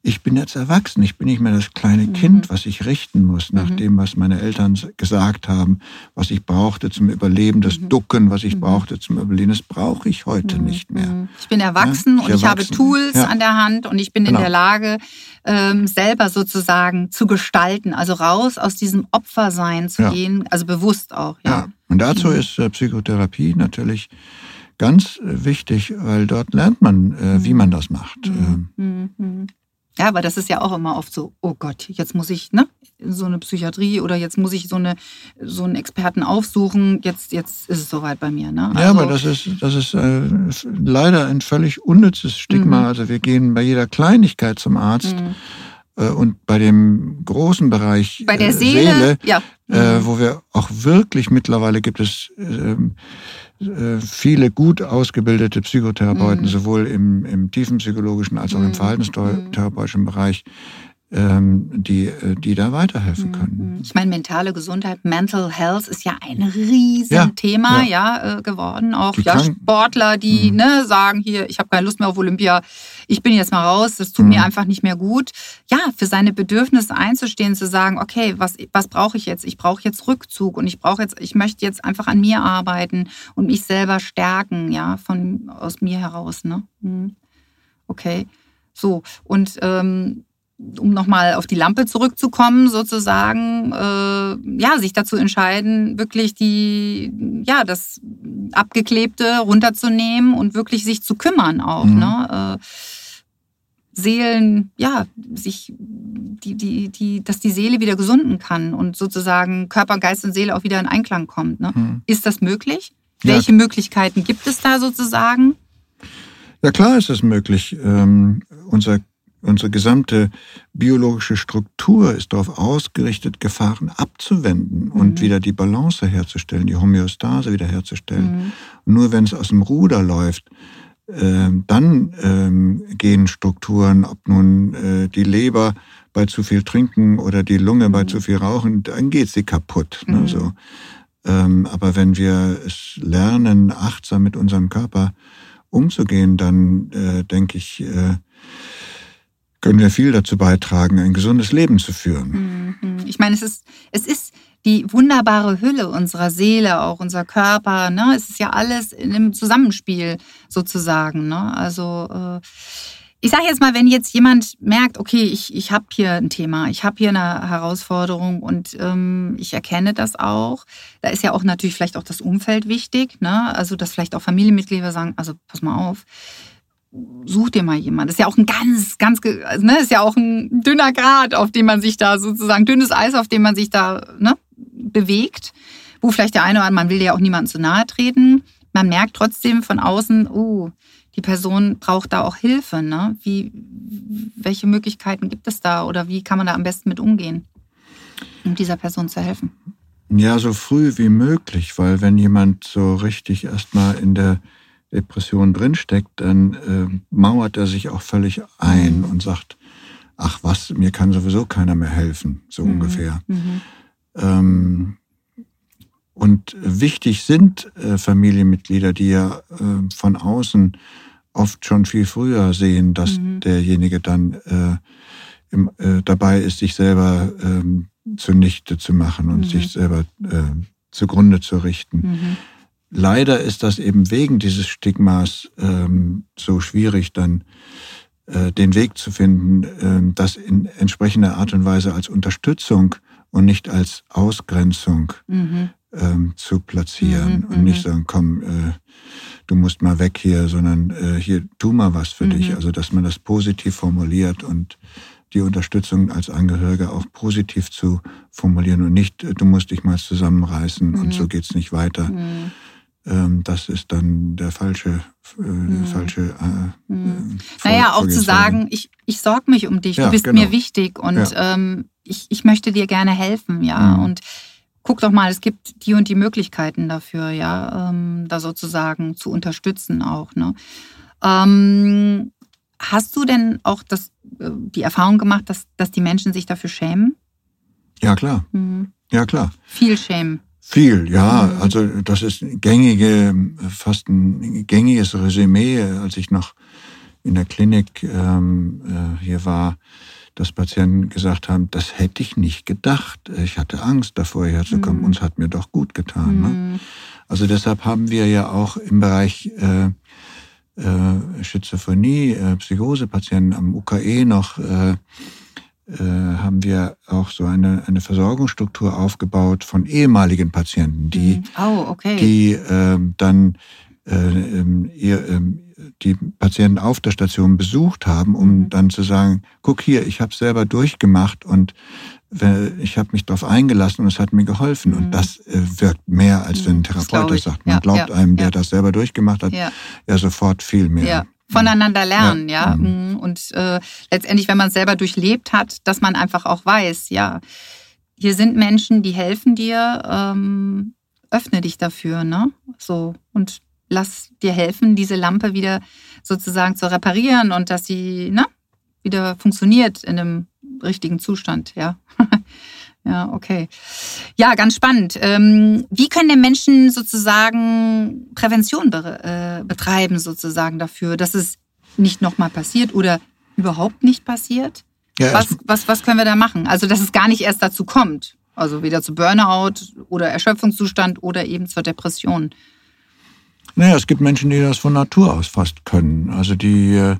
Ich bin jetzt erwachsen, ich bin nicht mehr das kleine Mhm. Kind, was ich richten muss nach Mhm. dem, was meine Eltern gesagt haben, was ich brauchte zum Überleben, das Mhm. Ducken, was ich Mhm. brauchte zum Überleben, das brauche ich heute nicht mehr. Mhm. Ich bin erwachsen Ja, ich und ich habe erwachsen. Tools Ja. an der Hand und ich bin Genau. in der Lage, ähm, selber sozusagen zu gestalten, also raus aus diesem Opfersein zu Ja. gehen, also bewusst auch, ja. Und dazu Mhm. ist äh, Psychotherapie natürlich ganz äh, wichtig, weil dort lernt man, äh, wie Mhm. man das macht. Ähm, Mhm. Mhm. Ja, aber das ist ja auch immer oft so, oh Gott, jetzt muss ich, ne, so eine Psychiatrie oder jetzt muss ich so eine so einen Experten aufsuchen, jetzt jetzt ist es soweit bei mir, ne? ja, Also, aber das ist, das ist äh, leider ein völlig unnützes Stigma. Mhm. Also wir gehen bei jeder Kleinigkeit zum Arzt Mhm. äh, und bei dem großen Bereich bei der äh, Seele, ja. äh, Mhm. wo wir auch wirklich mittlerweile gibt es ähm, äh, viele gut ausgebildete Psychotherapeuten, Mhm. sowohl im, im tiefenpsychologischen als auch im Mhm. verhaltenstherapeutischen Bereich, ähm, die, äh, die da weiterhelfen können. Ich meine, mentale Gesundheit, Mental Health ist ja ein riesen Ja, Thema ja, äh, geworden. Auch Die ja, Sportler, die Mhm. ne, sagen, hier, ich habe keine Lust mehr auf Olympia, ich bin jetzt mal raus, das tut Mhm. mir einfach nicht mehr gut. Ja, für seine Bedürfnisse einzustehen, zu sagen, okay, was, was brauche ich jetzt? Ich brauche jetzt Rückzug und ich brauche jetzt, ich möchte jetzt einfach an mir arbeiten und mich selber stärken, ja, von aus mir heraus. Ne? Mhm. Okay. So, und ähm, um nochmal auf die Lampe zurückzukommen, sozusagen, äh, ja, sich dazu entscheiden, wirklich die, ja, das Abgeklebte runterzunehmen und wirklich sich zu kümmern auch, Mhm. ne? Äh, Seelen, ja, sich, die, die, die, dass die Seele wieder gesunden kann und sozusagen Körper, Geist und Seele auch wieder in Einklang kommt. Ne? Mhm. Ist das möglich? Ja. Welche Möglichkeiten gibt es da sozusagen? Ja klar ist es möglich. Ähm, unser, unsere gesamte biologische Struktur ist darauf ausgerichtet, Gefahren abzuwenden und Mhm. wieder die Balance herzustellen, die Homöostase wiederherzustellen. Mhm. Nur wenn es aus dem Ruder läuft, ähm, dann ähm, gehen Strukturen, ob nun äh, die Leber bei zu viel Trinken oder die Lunge bei Mhm. zu viel Rauchen, dann geht sie kaputt. Mhm. Ne, so. ähm, aber wenn wir es lernen, achtsam mit unserem Körper umzugehen, dann äh, denke ich, äh, können wir viel dazu beitragen, ein gesundes Leben zu führen. Mhm. Ich meine, es ist, es ist die wunderbare Hülle unserer Seele, auch unser Körper. Ne? Es ist ja alles in einem Zusammenspiel sozusagen. Ne? Also äh, ich sage jetzt mal, wenn jetzt jemand merkt, okay, ich, ich habe hier ein Thema, ich habe hier eine Herausforderung und ähm, ich erkenne das auch, da ist ja auch natürlich vielleicht auch das Umfeld wichtig, ne? also dass vielleicht auch Familienmitglieder sagen, also pass mal auf, such dir mal jemand. Das ist ja auch ein ganz, ganz, ne, ist ja auch ein dünner Grad, auf dem man sich da sozusagen, dünnes Eis, auf dem man sich da ne, bewegt, wo vielleicht der eine oder andere, man will ja auch niemandem zu nahe treten. Man merkt trotzdem von außen, oh, die Person braucht da auch Hilfe. Ne? Wie, welche Möglichkeiten gibt es da oder wie kann man da am besten mit umgehen, um dieser Person zu helfen? Ja, so früh wie möglich, weil wenn jemand so richtig erstmal in der Depression drinsteckt, dann äh, mauert er sich auch völlig ein mhm. und sagt, ach was, mir kann sowieso keiner mehr helfen, so mhm. ungefähr. Mhm. Ähm, und wichtig sind äh, Familienmitglieder, die ja äh, von außen oft schon viel früher sehen, dass mhm. derjenige dann äh, im, äh, dabei ist, sich selber ähm, zunichte zu machen und mhm. sich selber äh, zugrunde zu richten. Mhm. Leider ist das eben wegen dieses Stigmas ähm, so schwierig, dann äh, den Weg zu finden, äh, das in entsprechender Art und Weise als Unterstützung und nicht als Ausgrenzung mhm. ähm, zu platzieren mhm, und nicht mhm. sagen, komm, äh, du musst mal weg hier, sondern äh, hier tu mal was für mhm. dich. Also dass man das positiv formuliert und die Unterstützung als Angehörige auch positiv zu formulieren und nicht, äh, du musst dich mal zusammenreißen mhm. und so geht's nicht weiter. Mhm. Ähm, das ist dann der falsche, äh, mhm. falsche. Äh, mhm. Äh, naja, auch zu sagen, ich, ich sorge mich um dich, ja, du bist genau. mir wichtig und ja. ähm, ich, ich möchte dir gerne helfen, ja. Mhm. Und guck doch mal, es gibt die und die Möglichkeiten dafür, ja, ähm, da sozusagen zu unterstützen auch. Ne? Ähm, hast du denn auch das, äh, die Erfahrung gemacht, dass, dass die Menschen sich dafür schämen? Ja, klar. Mhm. Ja, klar. Viel schämen. Viel, ja. Mhm. Also das ist gängige, fast ein gängiges Resümee, als ich noch in der Klinik ähm, äh, hier war dass Patienten gesagt haben, das hätte ich nicht gedacht. Ich hatte Angst davor, herzukommen. Mhm. Uns hat mir doch gut getan. Ne? Mhm. Ne? Also deshalb haben wir ja auch im Bereich äh, äh, Schizophrenie, äh, Psychosepatienten am UKE noch, äh, äh, haben wir auch so eine, eine Versorgungsstruktur aufgebaut von ehemaligen Patienten, die, mhm. oh, okay. die äh, dann äh, ähm, ihr, ähm, die Patienten auf der Station besucht haben, um mhm. dann zu sagen, guck hier, ich habe selber durchgemacht und ich habe mich darauf eingelassen und es hat mir geholfen. Mhm. Und das äh, wirkt mehr, als wenn ein mhm. Therapeut das, sagt. Man ja, glaubt ja, einem, der ja. das selber durchgemacht hat, ja, sofort viel mehr. Ja. Voneinander lernen, ja. Mhm. Und äh, letztendlich, wenn man es selber durchlebt hat, dass man einfach auch weiß, ja, hier sind Menschen, die helfen dir, ähm, öffne dich dafür, ne? So. Und lass dir helfen, diese Lampe wieder sozusagen zu reparieren und dass sie ne, wieder funktioniert in einem richtigen Zustand, ja. Ja, okay. Ja, ganz spannend. Ähm, wie können denn Menschen sozusagen Prävention äh, betreiben, sozusagen dafür, dass es nicht nochmal passiert oder überhaupt nicht passiert? Ja, was, was, was können wir da machen? Also, dass es gar nicht erst dazu kommt. Also weder zu Burnout oder Erschöpfungszustand oder eben zur Depression. Naja, es gibt Menschen, die das von Natur aus fast können. Also die, äh,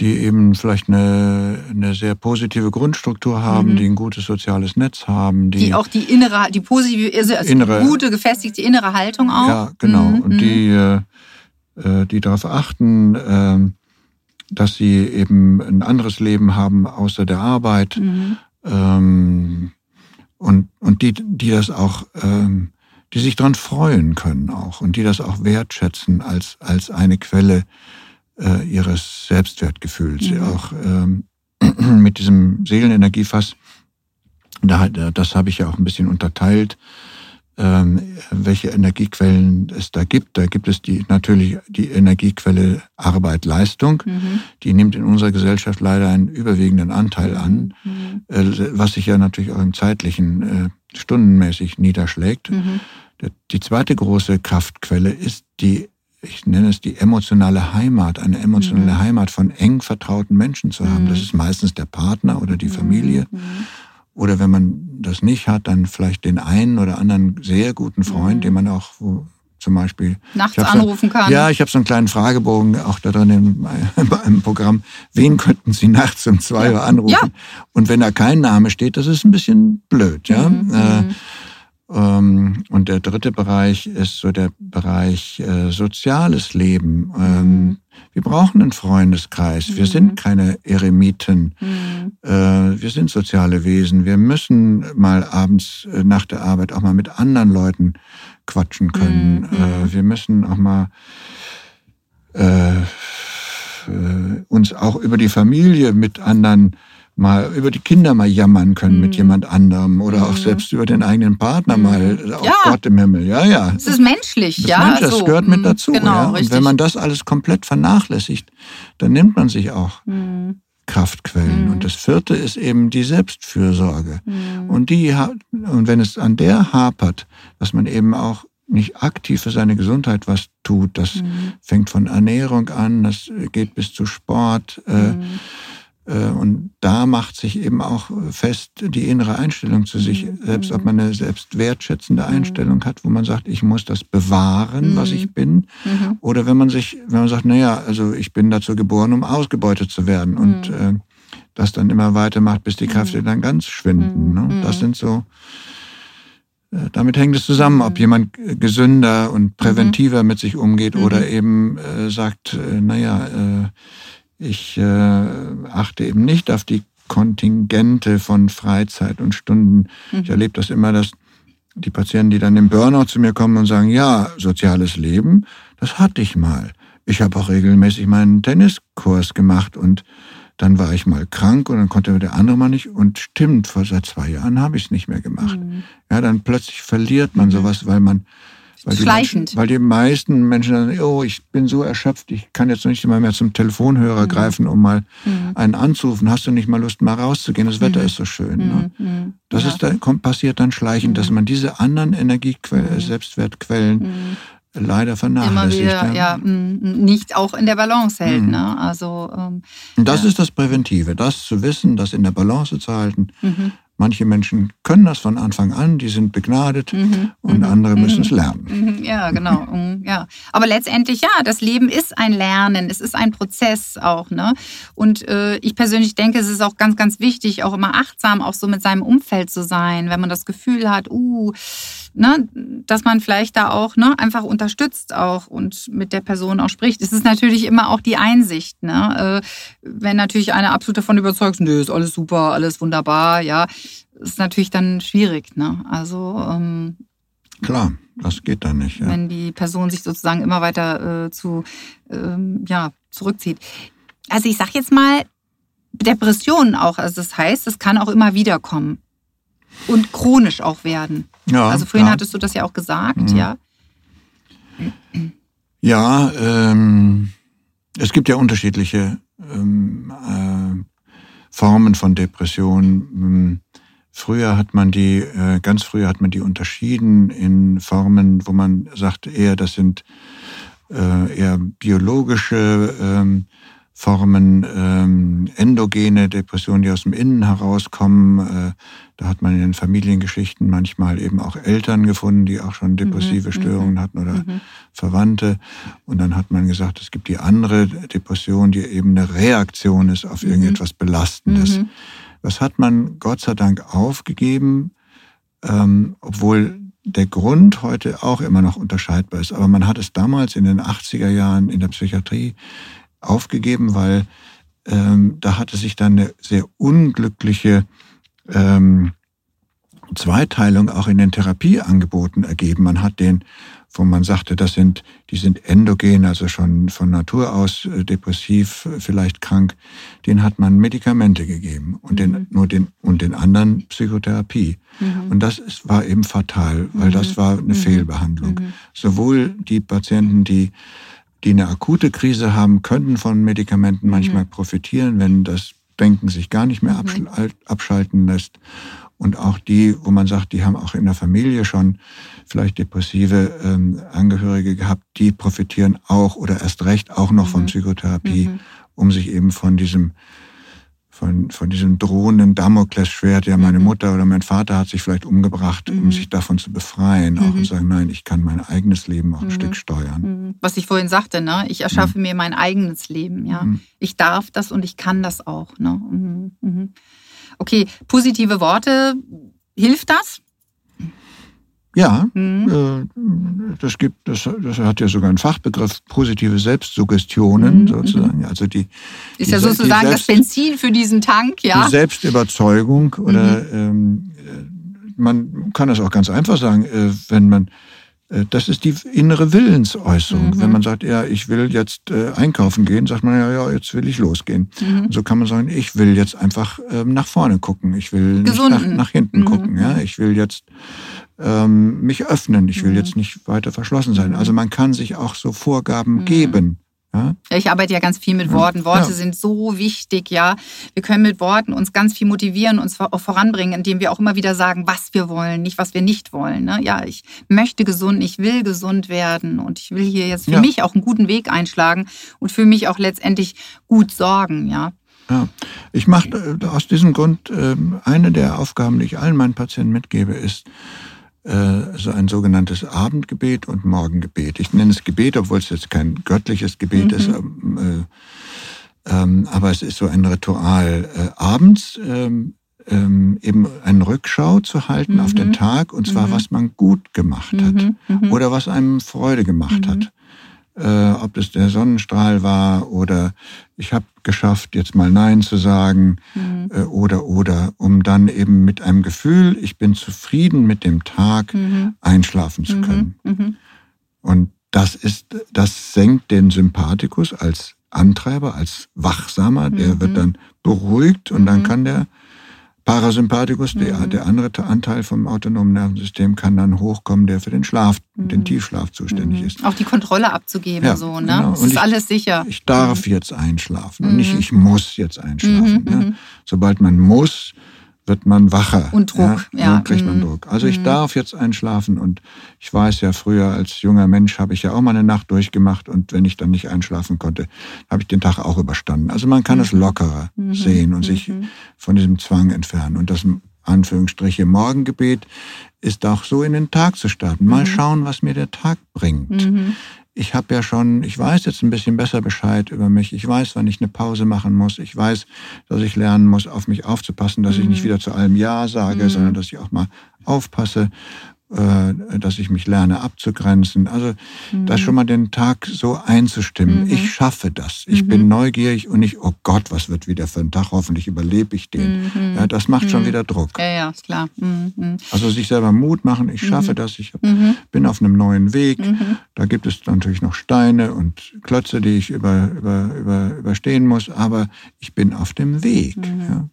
die eben vielleicht eine, eine sehr positive Grundstruktur haben, mhm. die ein gutes soziales Netz haben. Die, die auch die innere, die positive, also, innere, gute, gefestigte innere Haltung auch. Ja, genau. Mhm. Und die, mhm. äh, äh, die darauf achten, äh, dass sie eben ein anderes Leben haben außer der Arbeit. Mhm. Ähm, und, und die, die das auch ähm, die sich daran freuen können auch und die das auch wertschätzen als, als eine Quelle äh, ihres Selbstwertgefühls. Mhm. Auch ähm, [clears throat] mit diesem Seelenenergiefass, da, das habe ich ja auch ein bisschen unterteilt, ähm, welche Energiequellen es da gibt. Da gibt es die natürlich die Energiequelle Arbeit, Leistung. Mhm. Die nimmt in unserer Gesellschaft leider einen überwiegenden Anteil an, mhm. äh, was sich ja natürlich auch im zeitlichen äh, stundenmäßig niederschlägt. Mhm. Die zweite große Kraftquelle ist die, ich nenne es die emotionale Heimat, eine emotionale mhm. Heimat von eng vertrauten Menschen zu haben. Mhm. Das ist meistens der Partner oder die Familie. Mhm. Oder wenn man das nicht hat, dann vielleicht den einen oder anderen sehr guten Freund, mhm. den man auch zum Beispiel nachts anrufen so, kann. Ja, ich habe so einen kleinen Fragebogen auch da drin im, [laughs] im Programm. Wen könnten Sie nachts um zwei Uhr anrufen? Ja. Und wenn da kein Name steht, das ist ein bisschen blöd, ja. Mhm. Äh, mhm. Und der dritte Bereich ist so der Bereich äh, soziales Leben. Ähm, mhm. Wir brauchen einen Freundeskreis. Wir sind mhm. keine Eremiten. Mhm. Äh, wir sind soziale Wesen. Wir müssen mal abends äh, nach der Arbeit auch mal mit anderen Leuten quatschen können. Mhm. Äh, wir müssen auch mal äh, uns auch über die Familie mit anderen mal über die Kinder mal jammern können mhm. mit jemand anderem oder mhm. auch selbst über den eigenen Partner mhm. mal, auch ja. Gott im Himmel. Ja, ja. Es ist menschlich, das ja. Mensch, das so. gehört mit mhm. dazu. Genau, ja. Und wenn man das alles komplett vernachlässigt, dann nimmt man sich auch mhm. Kraftquellen. Und das vierte ist eben die Selbstfürsorge. Und die und wenn es an der hapert, dass man eben auch nicht aktiv für seine Gesundheit was tut, das fängt von Ernährung an, das geht bis zu Sport. Äh, und da macht sich eben auch fest die innere Einstellung zu sich, mhm. selbst ob man eine selbstwertschätzende mhm. Einstellung hat, wo man sagt, ich muss das bewahren, was ich mhm. bin. Oder wenn man sich, wenn man sagt, naja, also ich bin dazu geboren, um ausgebeutet zu werden und äh, das dann immer weitermacht, bis die Kräfte dann ganz schwinden. Ne? Das sind so, äh, damit hängt es zusammen, ob jemand gesünder und präventiver mit sich umgeht oder eben äh, sagt, äh, naja, äh, ich äh, achte eben nicht auf die Kontingente von Freizeit und Stunden. Mhm. Ich erlebe das immer, dass die Patienten, die dann im Burnout zu mir kommen und sagen, ja, soziales Leben, das hatte ich mal. Ich habe auch regelmäßig meinen Tenniskurs gemacht und dann war ich mal krank und dann konnte der andere mal nicht. Und stimmt, vor seit zwei Jahren habe ich es nicht mehr gemacht. Mhm. Ja, dann plötzlich verliert man mhm. sowas, weil man weil Schleichend. Die Menschen, weil die meisten Menschen sagen, oh, ich bin so erschöpft, ich kann jetzt nicht immer mehr zum Telefonhörer mhm. greifen, um mal mhm. einen anzurufen. Hast du nicht mal Lust, mal rauszugehen? Das Wetter mhm. ist so schön. Ne? Mhm. Mhm. Das ja. ist dann, kommt, passiert dann schleichend, dass mhm. man diese anderen Energiequellen, Selbstwertquellen leider vernachlässigt. Immer wieder, ja, nicht auch in der Balance hält. Ne? Also, ähm, das ja. ist das Präventive, das zu wissen, das in der Balance zu halten. Manche Menschen können das von Anfang an, die sind begnadet mhm, und mhm, andere müssen es mhm. lernen. Mhm, ja, genau. [laughs] ja. Aber letztendlich, ja, das Leben ist ein Lernen, es ist ein Prozess auch. Ne? Und äh, ich persönlich denke, es ist auch ganz, ganz wichtig, auch immer achtsam auch so mit seinem Umfeld zu sein, wenn man das Gefühl hat, uh, ne, dass man vielleicht da auch ne, einfach unterstützt auch und mit der Person auch spricht. Es ist natürlich immer auch die Einsicht. Ne? Äh, wenn natürlich einer absolut davon überzeugt, nö, ist alles super, alles wunderbar, ja, ist natürlich dann schwierig. Ne? Also ähm, klar, das geht dann nicht. Ja. Wenn die Person sich sozusagen immer weiter äh, zu ähm, ja zurückzieht. Also ich sag jetzt mal Depressionen auch. Also das heißt, es kann auch immer wieder kommen und chronisch auch werden. Ja, also vorhin ja. hattest du das ja auch gesagt, mhm. ja. Ja, ähm, es gibt ja unterschiedliche ähm, äh, Formen von Depressionen. Ähm, früher hat man die, äh, ganz früher hat man die unterschieden in Formen, wo man sagt, eher das sind äh, eher biologische ähm, Formen, ähm, endogene Depressionen, die aus dem Innen herauskommen. Äh, da hat man in den Familiengeschichten manchmal eben auch Eltern gefunden, die auch schon mhm, depressive mhm, Störungen hatten oder mhm. Verwandte. Und dann hat man gesagt, es gibt die andere Depression, die eben eine Reaktion ist auf mhm. irgendetwas Belastendes. Mhm. Das hat man Gott sei Dank aufgegeben, ähm, obwohl der Grund heute auch immer noch unterscheidbar ist. Aber man hat es damals in den 80er Jahren in der Psychiatrie aufgegeben, weil ähm, da hatte sich dann eine sehr unglückliche ähm, Zweiteilung auch in den Therapieangeboten ergeben. Man hat den, wo man sagte, das sind, die sind endogen, also schon von Natur aus äh, depressiv, vielleicht krank, den hat man Medikamente gegeben und den, mhm. nur den, und den anderen Psychotherapie. Mhm. Und das ist, war eben fatal, weil mhm. das war eine mhm. Fehlbehandlung. Mhm. Sowohl die Patienten, die die eine akute Krise haben, könnten von Medikamenten manchmal mhm. profitieren, wenn das Denken sich gar nicht mehr mhm. abschalten lässt. Und auch die, wo man sagt, die haben auch in der Familie schon vielleicht depressive ähm, Angehörige gehabt, die profitieren auch oder erst recht auch noch mhm. von Psychotherapie, mhm. um sich eben von diesem von, von diesem drohenden Damoklesschwert, ja, meine mhm. Mutter oder mein Vater hat sich vielleicht umgebracht, mhm. um sich davon zu befreien, auch und mhm. sagen, nein, ich kann mein eigenes Leben auch ein mhm. Stück steuern. Mhm. Was ich vorhin sagte, ne? ich erschaffe mir mein eigenes Leben, ja. Ich darf das und ich kann das auch. Ne? Okay, positive Worte, hilft das? Ja, mhm. äh, das gibt, das, das hat ja sogar einen Fachbegriff, positive Selbstsuggestionen mhm. sozusagen. Also die ist die, ja sozusagen Selbst, das Benzin für diesen Tank, ja. Die Selbstüberzeugung oder mhm. ähm, man kann das auch ganz einfach sagen, äh, wenn man äh, das ist die innere Willensäußerung. Mhm. Wenn man sagt, ja, ich will jetzt äh, einkaufen gehen, sagt man ja, ja, jetzt will ich losgehen. Mhm. So kann man sagen, ich will jetzt einfach ähm, nach vorne gucken. Ich will nicht nach, nach, hinten mhm. gucken. Ja, ich will jetzt ähm, mich öffnen. Ich will mhm. jetzt nicht weiter verschlossen sein. Also man kann sich auch so Vorgaben mhm. geben. Ja? Ich arbeite ja ganz viel mit Worten. Worte ja. sind so wichtig, ja. Wir können mit Worten uns ganz viel motivieren, uns auch voranbringen, indem wir auch immer wieder sagen, was wir wollen, nicht was wir nicht wollen. Ne? Ja, ich möchte gesund, ich will gesund werden und ich will hier jetzt für ja. mich auch einen guten Weg einschlagen und für mich auch letztendlich gut sorgen, ja. Ja, ich mache äh, aus diesem Grund äh, eine der Aufgaben, die ich allen meinen Patienten mitgebe, ist, so ein sogenanntes Abendgebet und Morgengebet. Ich nenne es Gebet, obwohl es jetzt kein göttliches Gebet mhm. ist, ähm, äh, ähm, aber es ist so ein Ritual. Äh, abends ähm, eben eine Rückschau zu halten mhm. auf den mhm. Tag und zwar, mhm. was man gut gemacht hat mhm. mhm. oder was einem Freude gemacht hat äh, ob das der Sonnenstrahl war oder ich habe geschafft, jetzt mal Nein zu sagen mhm. äh, oder oder, um dann eben mit einem Gefühl, ich bin zufrieden mit dem Tag, mhm. einschlafen zu mhm. können. Mhm. Und das ist, das senkt den Sympathikus als Antreiber, als Wachsamer, der wird mhm. dann beruhigt und dann mhm. kann der Parasympathikus, mhm. der, der andere Anteil vom autonomen Nervensystem, kann dann hochkommen, der für den Schlaf, mhm. den Tiefschlaf zuständig mhm. ist. Auch die Kontrolle abzugeben, ja, so, ne? Genau. Das ist ich, alles sicher. Ich darf mhm. jetzt einschlafen und nicht mhm. ich muss jetzt einschlafen. Ja? Mhm. Sobald man muss, wird man wacher. Und Druck, ja. ja. Dann kriegt man mhm. Druck. Also ich mhm. darf jetzt einschlafen und ich weiß ja, früher als junger Mensch habe ich ja auch mal eine Nacht durchgemacht und wenn ich dann nicht einschlafen konnte, habe ich den Tag auch überstanden. Also man kann mhm. es lockerer mhm. sehen und sich mhm. von diesem Zwang entfernen. Und das Anführungsstriche Morgengebet ist auch so in den Tag zu starten. Mal mhm. schauen, was mir der Tag bringt ich habe ja schon, ich weiß jetzt ein bisschen besser Bescheid über mich. Ich weiß, wann ich eine Pause machen muss. Ich weiß, dass ich lernen muss, auf mich aufzupassen, dass mhm. ich nicht mhm. wieder zu allem Ja sage, mhm. sondern dass ich auch mal aufpasse dass ich mich lerne abzugrenzen. Also mhm. das schon mal den Tag so einzustimmen. Mhm. Ich schaffe das. Ich mhm. bin neugierig und nicht, oh Gott, was wird wieder für ein Tag? Hoffentlich überlebe ich den. Mhm. Ja, das macht schon mhm. wieder Druck. Ja, ja, ist klar. Mhm. Also sich selber Mut machen. Ich schaffe das. Ich bin auf einem neuen Weg. Da gibt es natürlich noch Steine und Klötze, die ich über, über, über, überstehen muss. Aber ich bin auf dem Weg. Ja.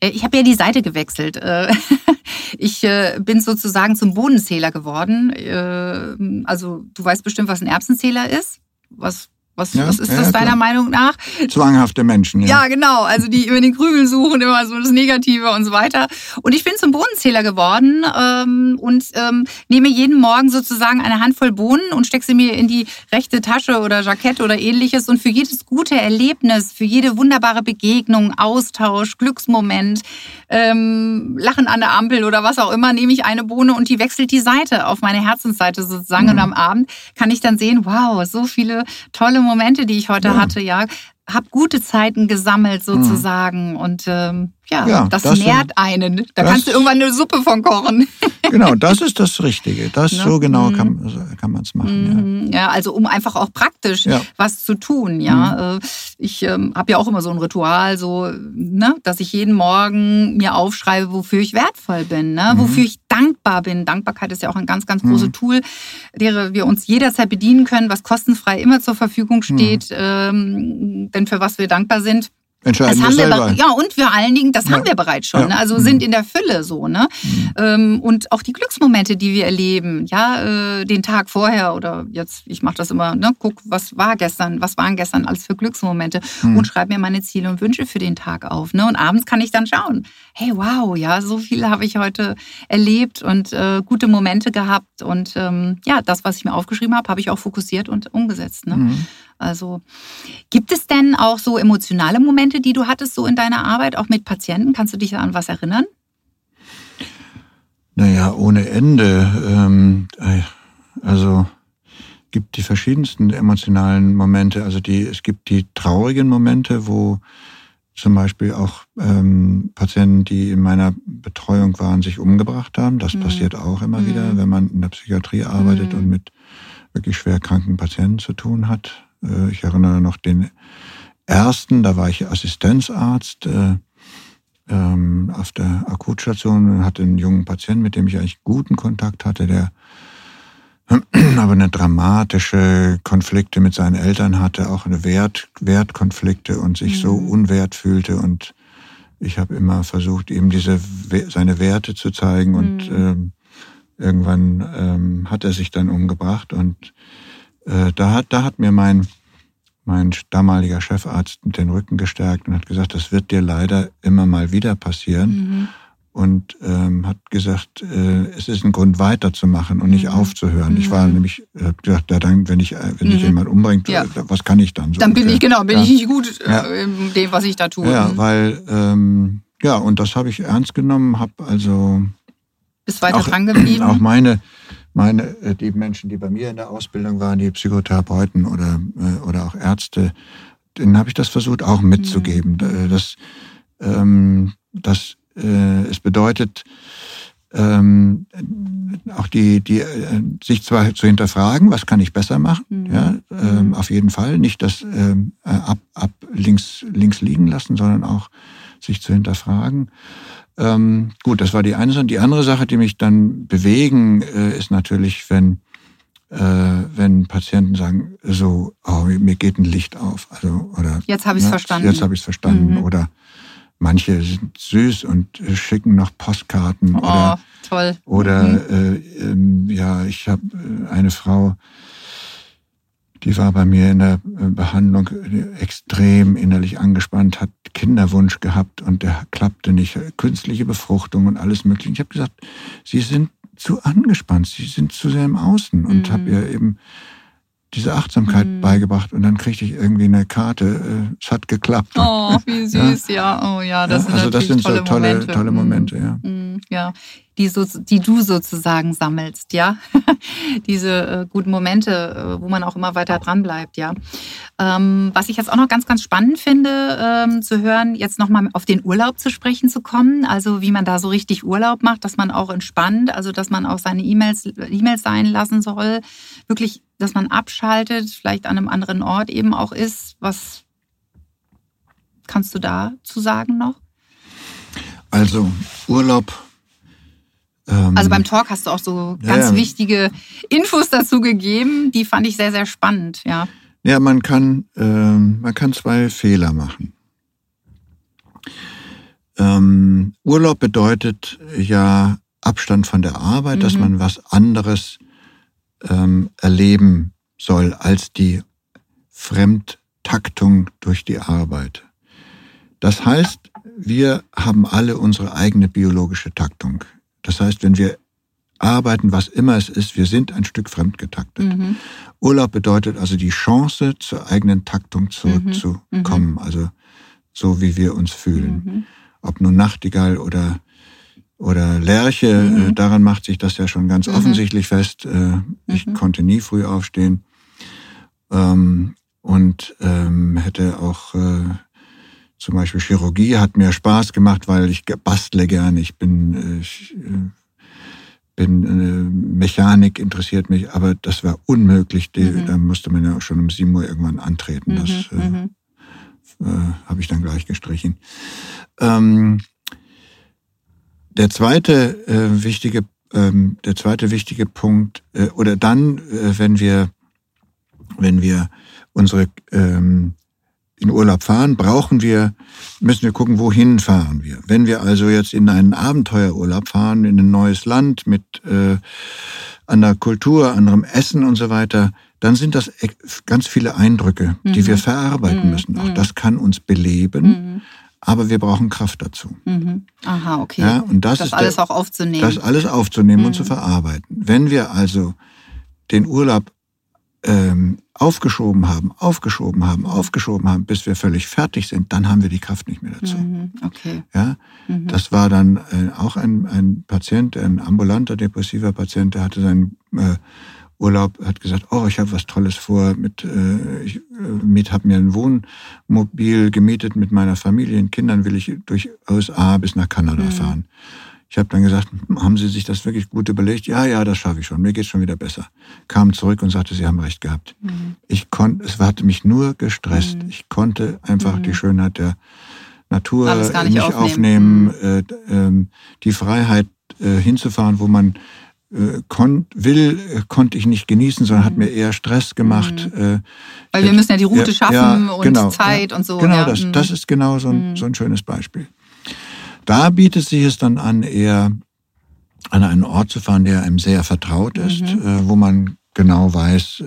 Ich habe ja die Seite gewechselt. [laughs] Ich äh, bin sozusagen zum Bodenzähler geworden. Äh, also du weißt bestimmt, was ein Erbsenzähler ist. Was was, ja, was ist ja, das deiner klar. Meinung nach? Zwanghafte Menschen, ja. Ja, genau. Also die über den Krümel suchen, immer so das Negative und so weiter. Und ich bin zum Bodenzähler geworden ähm, und ähm, nehme jeden Morgen sozusagen eine Handvoll Bohnen und stecke sie mir in die rechte Tasche oder Jackett oder ähnliches. Und für jedes gute Erlebnis, für jede wunderbare Begegnung, Austausch, Glücksmoment, ähm, Lachen an der Ampel oder was auch immer, nehme ich eine Bohne und die wechselt die Seite auf meine Herzensseite sozusagen. Mhm. Und am Abend kann ich dann sehen, wow, so viele tolle Momente, die ich heute ja. hatte, ja, habe gute Zeiten gesammelt mhm. sozusagen mhm. und ähm, ja, ja, das, das nährt einen. Da kannst du irgendwann eine Suppe von kochen. [laughs] Genau, das ist das Richtige. Das ne? so genau mhm. kann, kann man es machen. Mhm. Ja. ja. also um einfach auch praktisch ja. was zu tun. Ja, mhm. Äh, ich ähm, habe ja auch immer so ein Ritual, so ne, dass ich jeden Morgen mir aufschreibe, wofür ich wertvoll bin, ne? Mhm. wofür ich dankbar bin. Dankbarkeit ist ja auch ein ganz, ganz großes mhm. Tool, der wir uns jederzeit bedienen können, was kostenfrei immer zur Verfügung steht. Ähm, denn für was wir dankbar sind Entscheiden das haben wir selber. ja, und vor allen Dingen, das ja. haben wir bereits schon. Ja. Ne? Also mhm. sind in der Fülle so. Ne? Mhm. Ähm, und auch die Glücksmomente, die wir erleben, ja, äh, den Tag vorher oder jetzt, ich mache das immer, ne, guck, was war gestern, was waren gestern alles für Glücksmomente mhm. und schreibe mir meine Ziele und Wünsche für den Tag auf. Ne? Und abends kann ich dann schauen, hey, wow, ja, so viel habe ich heute erlebt und äh, gute Momente gehabt. Und ähm, ja, das, was ich mir aufgeschrieben habe, habe ich auch fokussiert und umgesetzt. Ne? Mhm. Also gibt es denn auch so emotionale Momente, die du hattest so in deiner Arbeit, auch mit Patienten? Kannst du dich an was erinnern? Naja, ohne Ende. Ähm, äh, also gibt die verschiedensten emotionalen Momente. Also die, es gibt die traurigen Momente, wo zum Beispiel auch ähm, Patienten, die in meiner Betreuung waren, sich umgebracht haben. Das mhm. passiert auch immer mhm. wieder, wenn man in der Psychiatrie arbeitet mhm. und mit wirklich schwer kranken Patienten zu tun hat. Äh, ich erinnere noch den ersten, da war ich Assistenzarzt äh, ähm, auf der Akutstation und hatte einen jungen Patienten, mit dem ich eigentlich guten Kontakt hatte, der [clears throat] aber eine dramatische Konflikte mit seinen Eltern hatte, auch eine Wert, Wertkonflikte und sich mhm. so unwert fühlte und ich habe immer versucht, ihm diese seine Werte zu zeigen mhm. und ähm, irgendwann ähm, hat er sich dann umgebracht und äh, da hat da hat mir mein mein damaliger Chefarzt den Rücken gestärkt und hat gesagt, das wird dir leider immer mal wieder passieren. Mhm. Und ähm, hat gesagt, äh, es ist ein Grund weiterzumachen und nicht mhm. aufzuhören. Mhm. Ich war mhm. nämlich, äh, gesagt, ja, dann, wenn ich, äh, wenn ich mhm. jemand umbringt, ja. was kann ich dann? So dann bin ich, genau, bin ja. ich nicht gut ja. in dem, was ich da tue. Ja, mhm. weil, ähm, ja, und das habe ich ernst genommen, habe also... Bist weiter auch, dran geblieben? Auch meine meine, äh, die Menschen, die bei mir in der Ausbildung waren, die Psychotherapeuten oder, äh, oder auch Ärzte, denen habe ich das versucht auch mitzugeben. Mhm. Das, ähm, das äh, es bedeutet, ähm, auch die, die äh, sich zwar zu hinterfragen, was kann ich besser machen, mhm. ja, ähm, mhm. auf jeden Fall, nicht das ähm, ab, ab links, links liegen lassen, sondern auch sich zu hinterfragen. Ähm, gut, das war die eine Sache. Die andere Sache, die mich dann bewegen, äh, ist natürlich, wenn äh, wenn Patienten sagen, so, oh, mir geht ein Licht auf, also oder jetzt habe ich es ne, verstanden, jetzt habe ich es verstanden, mhm. oder manche sind süß und schicken noch Postkarten oh, oder toll. oder mhm. äh, ähm, ja, ich habe äh, eine Frau, die war bei mir in der äh, Behandlung extrem innerlich angespannt, hat Kinderwunsch gehabt und der klappte nicht, künstliche Befruchtung und alles mögliche. Ich habe gesagt, Sie sind zu angespannt, Sie sind zu sehr im Außen und mhm. habe ihr eben diese Achtsamkeit mhm. beigebracht und dann kriegte ich irgendwie eine Karte, äh, es hat geklappt. Oh, [laughs] wie süß, ja. ja. Oh ja, das ja, sind also das sind tolle so tolle Momente, tolle Momente ja. Mhm. Ja, die, so, die du sozusagen sammelst, ja. [laughs] Diese äh, guten Momente, äh, wo man auch immer weiter dran bleibt, ja. Ähm, was ich jetzt auch noch ganz, ganz spannend finde, ähm, zu hören, jetzt nochmal auf den Urlaub zu sprechen zu kommen. Also wie man da so richtig Urlaub macht, dass man auch entspannt, also dass man auch seine E-Mails E-Mails sein lassen soll. Wirklich, dass man abschaltet, vielleicht an einem anderen Ort eben auch ist. Was kannst du dazu sagen noch? Also Urlaub ähm, also beim Talk hast du auch so ganz ja, wichtige Infos dazu gegeben, die fand ich sehr, sehr spannend, ja. Ja, man kann, ähm, man kann zwei Fehler machen. Ähm, Urlaub bedeutet ja Abstand von der Arbeit, mhm. dass man was anderes ähm, erleben soll als die Fremdtaktung durch die Arbeit. Das heißt, wir haben alle unsere eigene biologische Taktung. Das heißt, wenn wir arbeiten, was immer es ist, wir sind ein Stück fremdgetaktet. Mhm. Urlaub bedeutet also die Chance, zur eigenen Taktung zurückzukommen, mhm. also so wie wir uns fühlen. Mhm. Ob nun Nachtigall oder, oder Lerche, äh, mhm. daran macht sich das ja schon ganz mhm. offensichtlich fest. Äh, ich mhm. konnte nie früh aufstehen ähm, und ähm, hätte auch äh, zum Beispiel Chirurgie hat mir Spaß gemacht, weil ich bastle gerne. Ich bin, äh, ich, äh, bin äh, Mechanik interessiert mich, aber das war unmöglich. Die, mhm. Da musste man ja auch schon um 7 Uhr irgendwann antreten. Das mhm, äh, mhm. äh, habe ich dann gleich gestrichen. Ähm, der zweite äh, wichtige, ähm, der zweite wichtige Punkt äh, oder dann, äh, wenn wir, wenn wir unsere ähm, in Urlaub fahren, brauchen wir, müssen wir gucken, wohin fahren wir. Wenn wir also jetzt in einen Abenteuerurlaub fahren, in ein neues Land mit äh, anderer Kultur, anderem Essen und so weiter, dann sind das ganz viele Eindrücke, mhm. die wir verarbeiten mhm. müssen. Auch mhm. das kann uns beleben, mhm. Aber wir brauchen Kraft dazu. Mhm. Aha, okay. Ja, und das, das ist alles der, auch aufzunehmen. Das alles aufzunehmen und zu verarbeiten. Wenn wir also den Urlaub ähm, aufgeschoben haben, aufgeschoben haben, aufgeschoben haben, bis wir völlig fertig sind, dann haben wir die Kraft nicht mehr dazu. Mhm, okay. Ja, Mhm. das war dann äh, auch ein, ein Patient, ein ambulanter depressiver Patient, der hatte seinen äh, Urlaub, hat gesagt, oh, ich habe was Tolles vor, mit, äh, ich äh, habe mir ein Wohnmobil gemietet mit meiner Familie, den Kindern will ich durch USA bis nach Kanada Mhm. fahren. Ich habe dann gesagt, haben Sie sich das wirklich gut überlegt? Ja, ja, das schaffe ich schon. Mir geht's schon wieder besser. Kam zurück und sagte, Sie haben recht gehabt. Mhm. Ich konnte, es hatte mich nur gestresst. Mhm. Ich konnte einfach Mhm. die Schönheit der Natur nicht aufnehmen. aufnehmen, äh, d- ähm, die Freiheit äh, hinzufahren, wo man äh, kon will, äh, konnte ich nicht genießen, sondern hat mir eher Stress gemacht. Äh, Mhm. Weil wir müssen ja die Route ja, schaffen ja, und genau, Zeit ja. und so. Genau, ja. das, Mhm. das ist genau so ein, Mhm. so ein schönes Beispiel. Da bietet sich es dann an, eher an einen Ort zu fahren, der einem sehr vertraut ist, Mhm. äh, wo man genau weiß,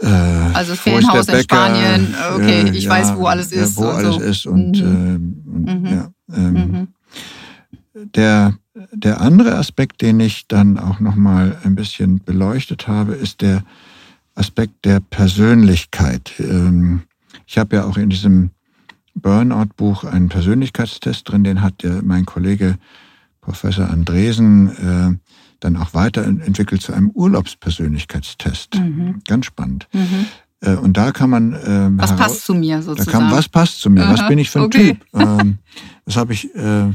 äh, äh, Also Ferienhaus in Spanien, okay, ich ja, weiß, wo alles ja, ist Wo und alles so. ist und, Mhm. äh, und Mhm. ja. Ähm, Mhm. der, der andere Aspekt, den ich dann auch nochmal ein bisschen beleuchtet habe, ist der Aspekt der Persönlichkeit. Ähm, Ich habe ja auch in diesem Burnout-Buch einen Persönlichkeitstest drin, den hat der, mein Kollege Professor Andresen äh, dann auch weiterentwickelt zu einem Urlaubspersönlichkeitstest. Mhm. Ganz spannend. Mhm. Äh, und da kann man ähm, Was heraus- passt zu mir sozusagen? kam, was passt zu mir? Was Aha, bin ich für ein okay. Typ? Ähm, das habe ich, äh,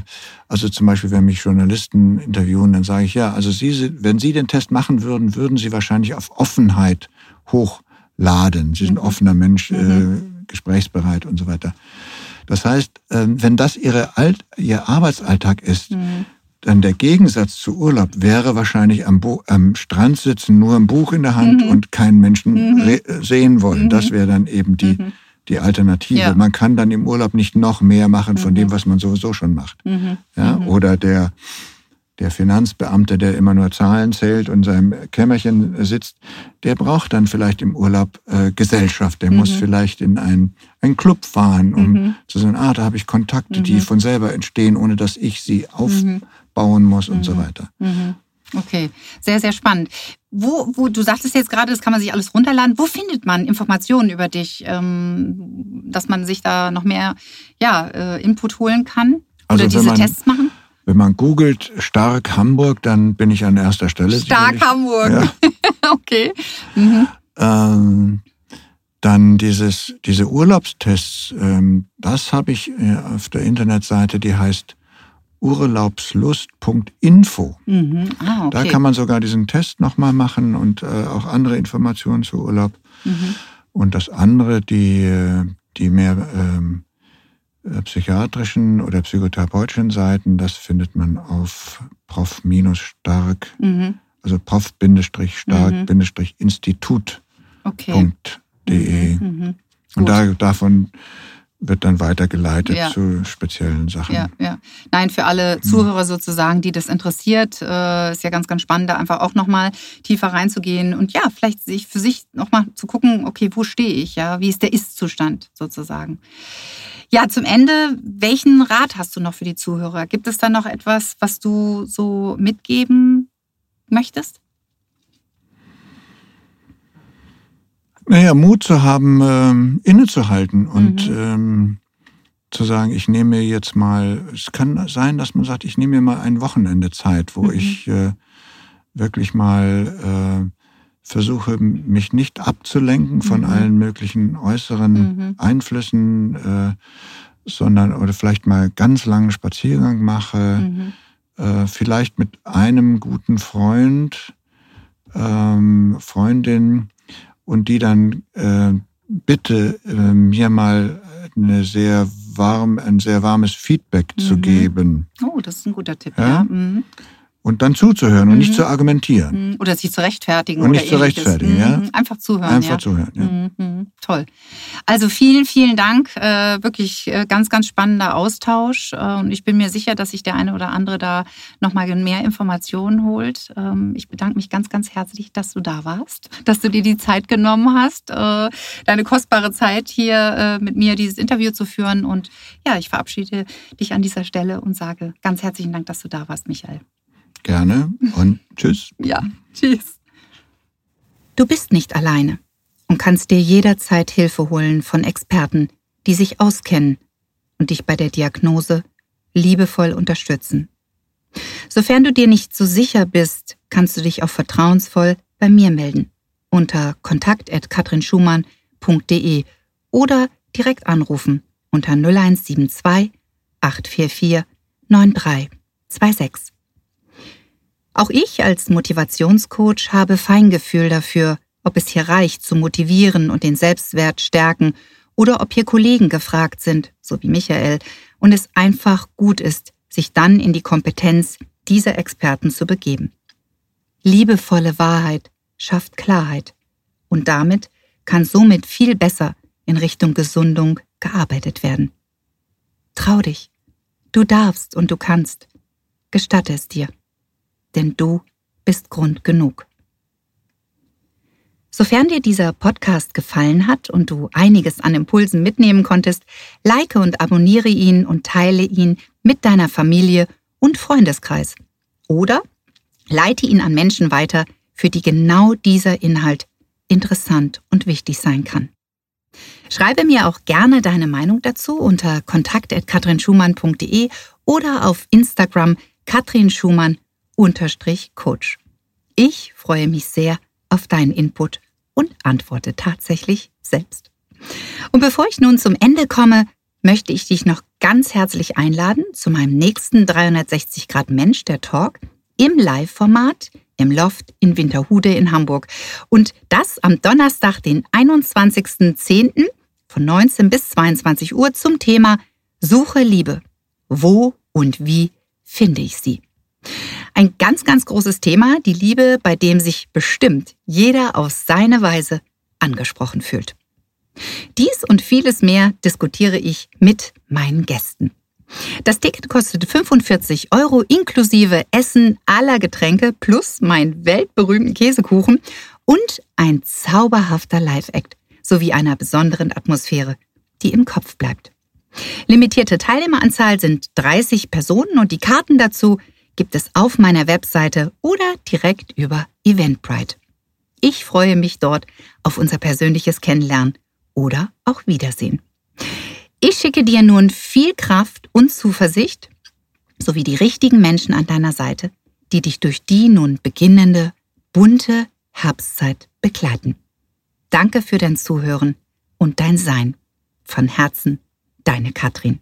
also zum Beispiel, wenn mich Journalisten interviewen, dann sage ich, ja, also Sie, sind- wenn Sie den Test machen würden, würden Sie wahrscheinlich auf Offenheit hochladen. Sie sind Mhm. offener Mensch, äh, Mhm. gesprächsbereit und so weiter. Das heißt, ähm, wenn das Ihre Alt, Ihr Arbeitsalltag ist, Mhm. Dann der Gegensatz zu Urlaub wäre wahrscheinlich am, Bo am Strand sitzen, nur ein Buch in der Hand Mhm. und keinen Menschen Mhm. sehen wollen. Mhm. Das wäre dann eben die, Mhm. die Alternative. Ja. Man kann dann im Urlaub nicht noch mehr machen von Mhm. dem, was man sowieso schon macht. Mhm. Ja? Mhm. Oder der, der Finanzbeamte, der immer nur Zahlen zählt und in seinem Kämmerchen sitzt, der braucht dann vielleicht im Urlaub äh, Gesellschaft. Der muss Mhm. vielleicht in einen, einen Club fahren, um Mhm. zu sagen, ah, da habe ich Kontakte, die Mhm. von selber entstehen, ohne dass ich sie aufbauen muss und so Mhm. weiter. Mhm. Okay, sehr, sehr spannend. Wo, wo, du sagtest jetzt gerade, das kann man sich alles runterladen. Wo findet man Informationen über dich, ähm, dass man sich da noch mehr ja, äh, Input holen kann? Also Oder wenn diese man- Tests machen? Wenn man googelt stark Hamburg, dann bin ich an erster Stelle. Stark sicherlich. Hamburg. Ja. [laughs] okay. Mhm. Ähm, dann dieses, diese Urlaubstests, ähm, das habe ich äh, auf der Internetseite, die heißt urlaubslust.info. Mhm. Ah, okay. Da kann man sogar diesen Test nochmal machen und äh, auch andere Informationen zu Urlaub. mhm. Und das andere, die, die mehr ähm, äh, psychiatrischen oder psychotherapeutischen Seiten, das findet man auf prof-stark, Mhm. also prof-stark-institut.de. Okay. E. Mhm. Und da, davon wird dann weitergeleitet Ja. zu speziellen Sachen. Ja, ja. Nein, für alle Zuhörer sozusagen, die das interessiert, äh, ist ja ganz, ganz spannend, da einfach auch nochmal tiefer reinzugehen und ja, vielleicht sich für sich nochmal zu gucken, okay, wo stehe ich, ja, wie ist der Ist-Zustand sozusagen. Ja, zum Ende, welchen Rat hast du noch für die Zuhörer? Gibt es da noch etwas, was du so mitgeben möchtest? Naja, Mut zu haben, ähm, innezuhalten und Mhm. ähm, zu sagen, ich nehme mir jetzt mal, es kann sein, dass man sagt, ich nehme mir mal ein Wochenende Zeit, wo Mhm. ich äh, wirklich mal äh, versuche, mich nicht abzulenken von Mhm. allen möglichen äußeren Mhm. Einflüssen, äh, sondern oder vielleicht mal ganz langen Spaziergang mache. Mhm. äh, vielleicht mit einem guten Freund, ähm, Freundin und die dann äh, bitte äh, mir mal eine sehr warm, ein sehr warmes Feedback zu Mhm. geben Oh, das ist ein guter Tipp, Ja? ja. Mhm. Und dann zuzuhören und Mhm. nicht zu argumentieren. Mhm. Oder sich zu rechtfertigen. Und nicht zu rechtfertigen, ja. Mhm. Einfach zuhören, Einfach ja. zuhören. Ja. Mhm, mhm. Toll. Also vielen, vielen Dank. Äh, wirklich äh, ganz, ganz spannender Austausch. Äh, und ich bin mir sicher, dass sich der eine oder andere da nochmal mehr Informationen holt. Ähm, ich bedanke mich ganz, ganz herzlich, dass du da warst, dass du dir die Zeit genommen hast, äh, deine kostbare Zeit hier äh, mit mir dieses Interview zu führen. Und ja, ich verabschiede dich an dieser Stelle und sage ganz herzlichen Dank, dass du da warst, Michael. Gerne und tschüss. Ja, tschüss. Du bist nicht alleine. und kannst dir jederzeit Hilfe holen von Experten, die sich auskennen und dich bei der Diagnose liebevoll unterstützen. Sofern du dir nicht so sicher bist, kannst du dich auch vertrauensvoll bei mir melden unter kontakt.katrinschumann.de oder direkt anrufen unter 0172 844 9326. Auch ich als Motivationscoach habe Feingefühl dafür, ob es hier reicht zu motivieren und den Selbstwert stärken oder ob hier Kollegen gefragt sind, so wie Michael, und es einfach gut ist, sich dann in die Kompetenz dieser Experten zu begeben. Liebevolle Wahrheit schafft Klarheit und damit kann somit viel besser in Richtung Gesundung gearbeitet werden. Trau dich. Du darfst und du kannst. Gestatte es dir. Denn du bist Grund genug. Sofern dir dieser Podcast gefallen hat und du einiges an Impulsen mitnehmen konntest, like und abonniere ihn und teile ihn mit deiner Familie und Freundeskreis. Oder leite ihn an Menschen weiter, für die genau dieser Inhalt interessant und wichtig sein kann. Schreibe mir auch gerne deine Meinung dazu unter kontakt.katrinschumann.de oder auf Instagram katrinschumann-coach. Ich freue mich sehr auf deinen Input und antworte tatsächlich selbst. Und bevor ich nun zum Ende komme, möchte ich dich noch ganz herzlich einladen zu meinem nächsten 360 Grad Mensch, der Talk, im Live-Format im Loft in Winterhude in Hamburg. Und das am Donnerstag, den 21.10. von 19 bis 22 Uhr zum Thema Suche Liebe. Wo und wie finde ich sie? Ein ganz, ganz großes Thema, die Liebe, bei dem sich bestimmt jeder auf seine Weise angesprochen fühlt. Dies und vieles mehr diskutiere ich mit meinen Gästen. Das Ticket kostet 45 Euro inklusive Essen aller Getränke plus mein weltberühmten Käsekuchen und ein zauberhafter Live-Act sowie einer besonderen Atmosphäre, die im Kopf bleibt. Limitierte Teilnehmeranzahl sind 30 Personen und die Karten dazu gibt es auf meiner Webseite oder direkt über Eventbrite. Ich freue mich dort auf unser persönliches Kennenlernen oder auch Wiedersehen. Ich schicke dir nun viel Kraft und Zuversicht sowie die richtigen Menschen an deiner Seite, die dich durch die nun beginnende, bunte Herbstzeit begleiten. Danke für dein Zuhören und dein Sein. Von Herzen, deine Katrin.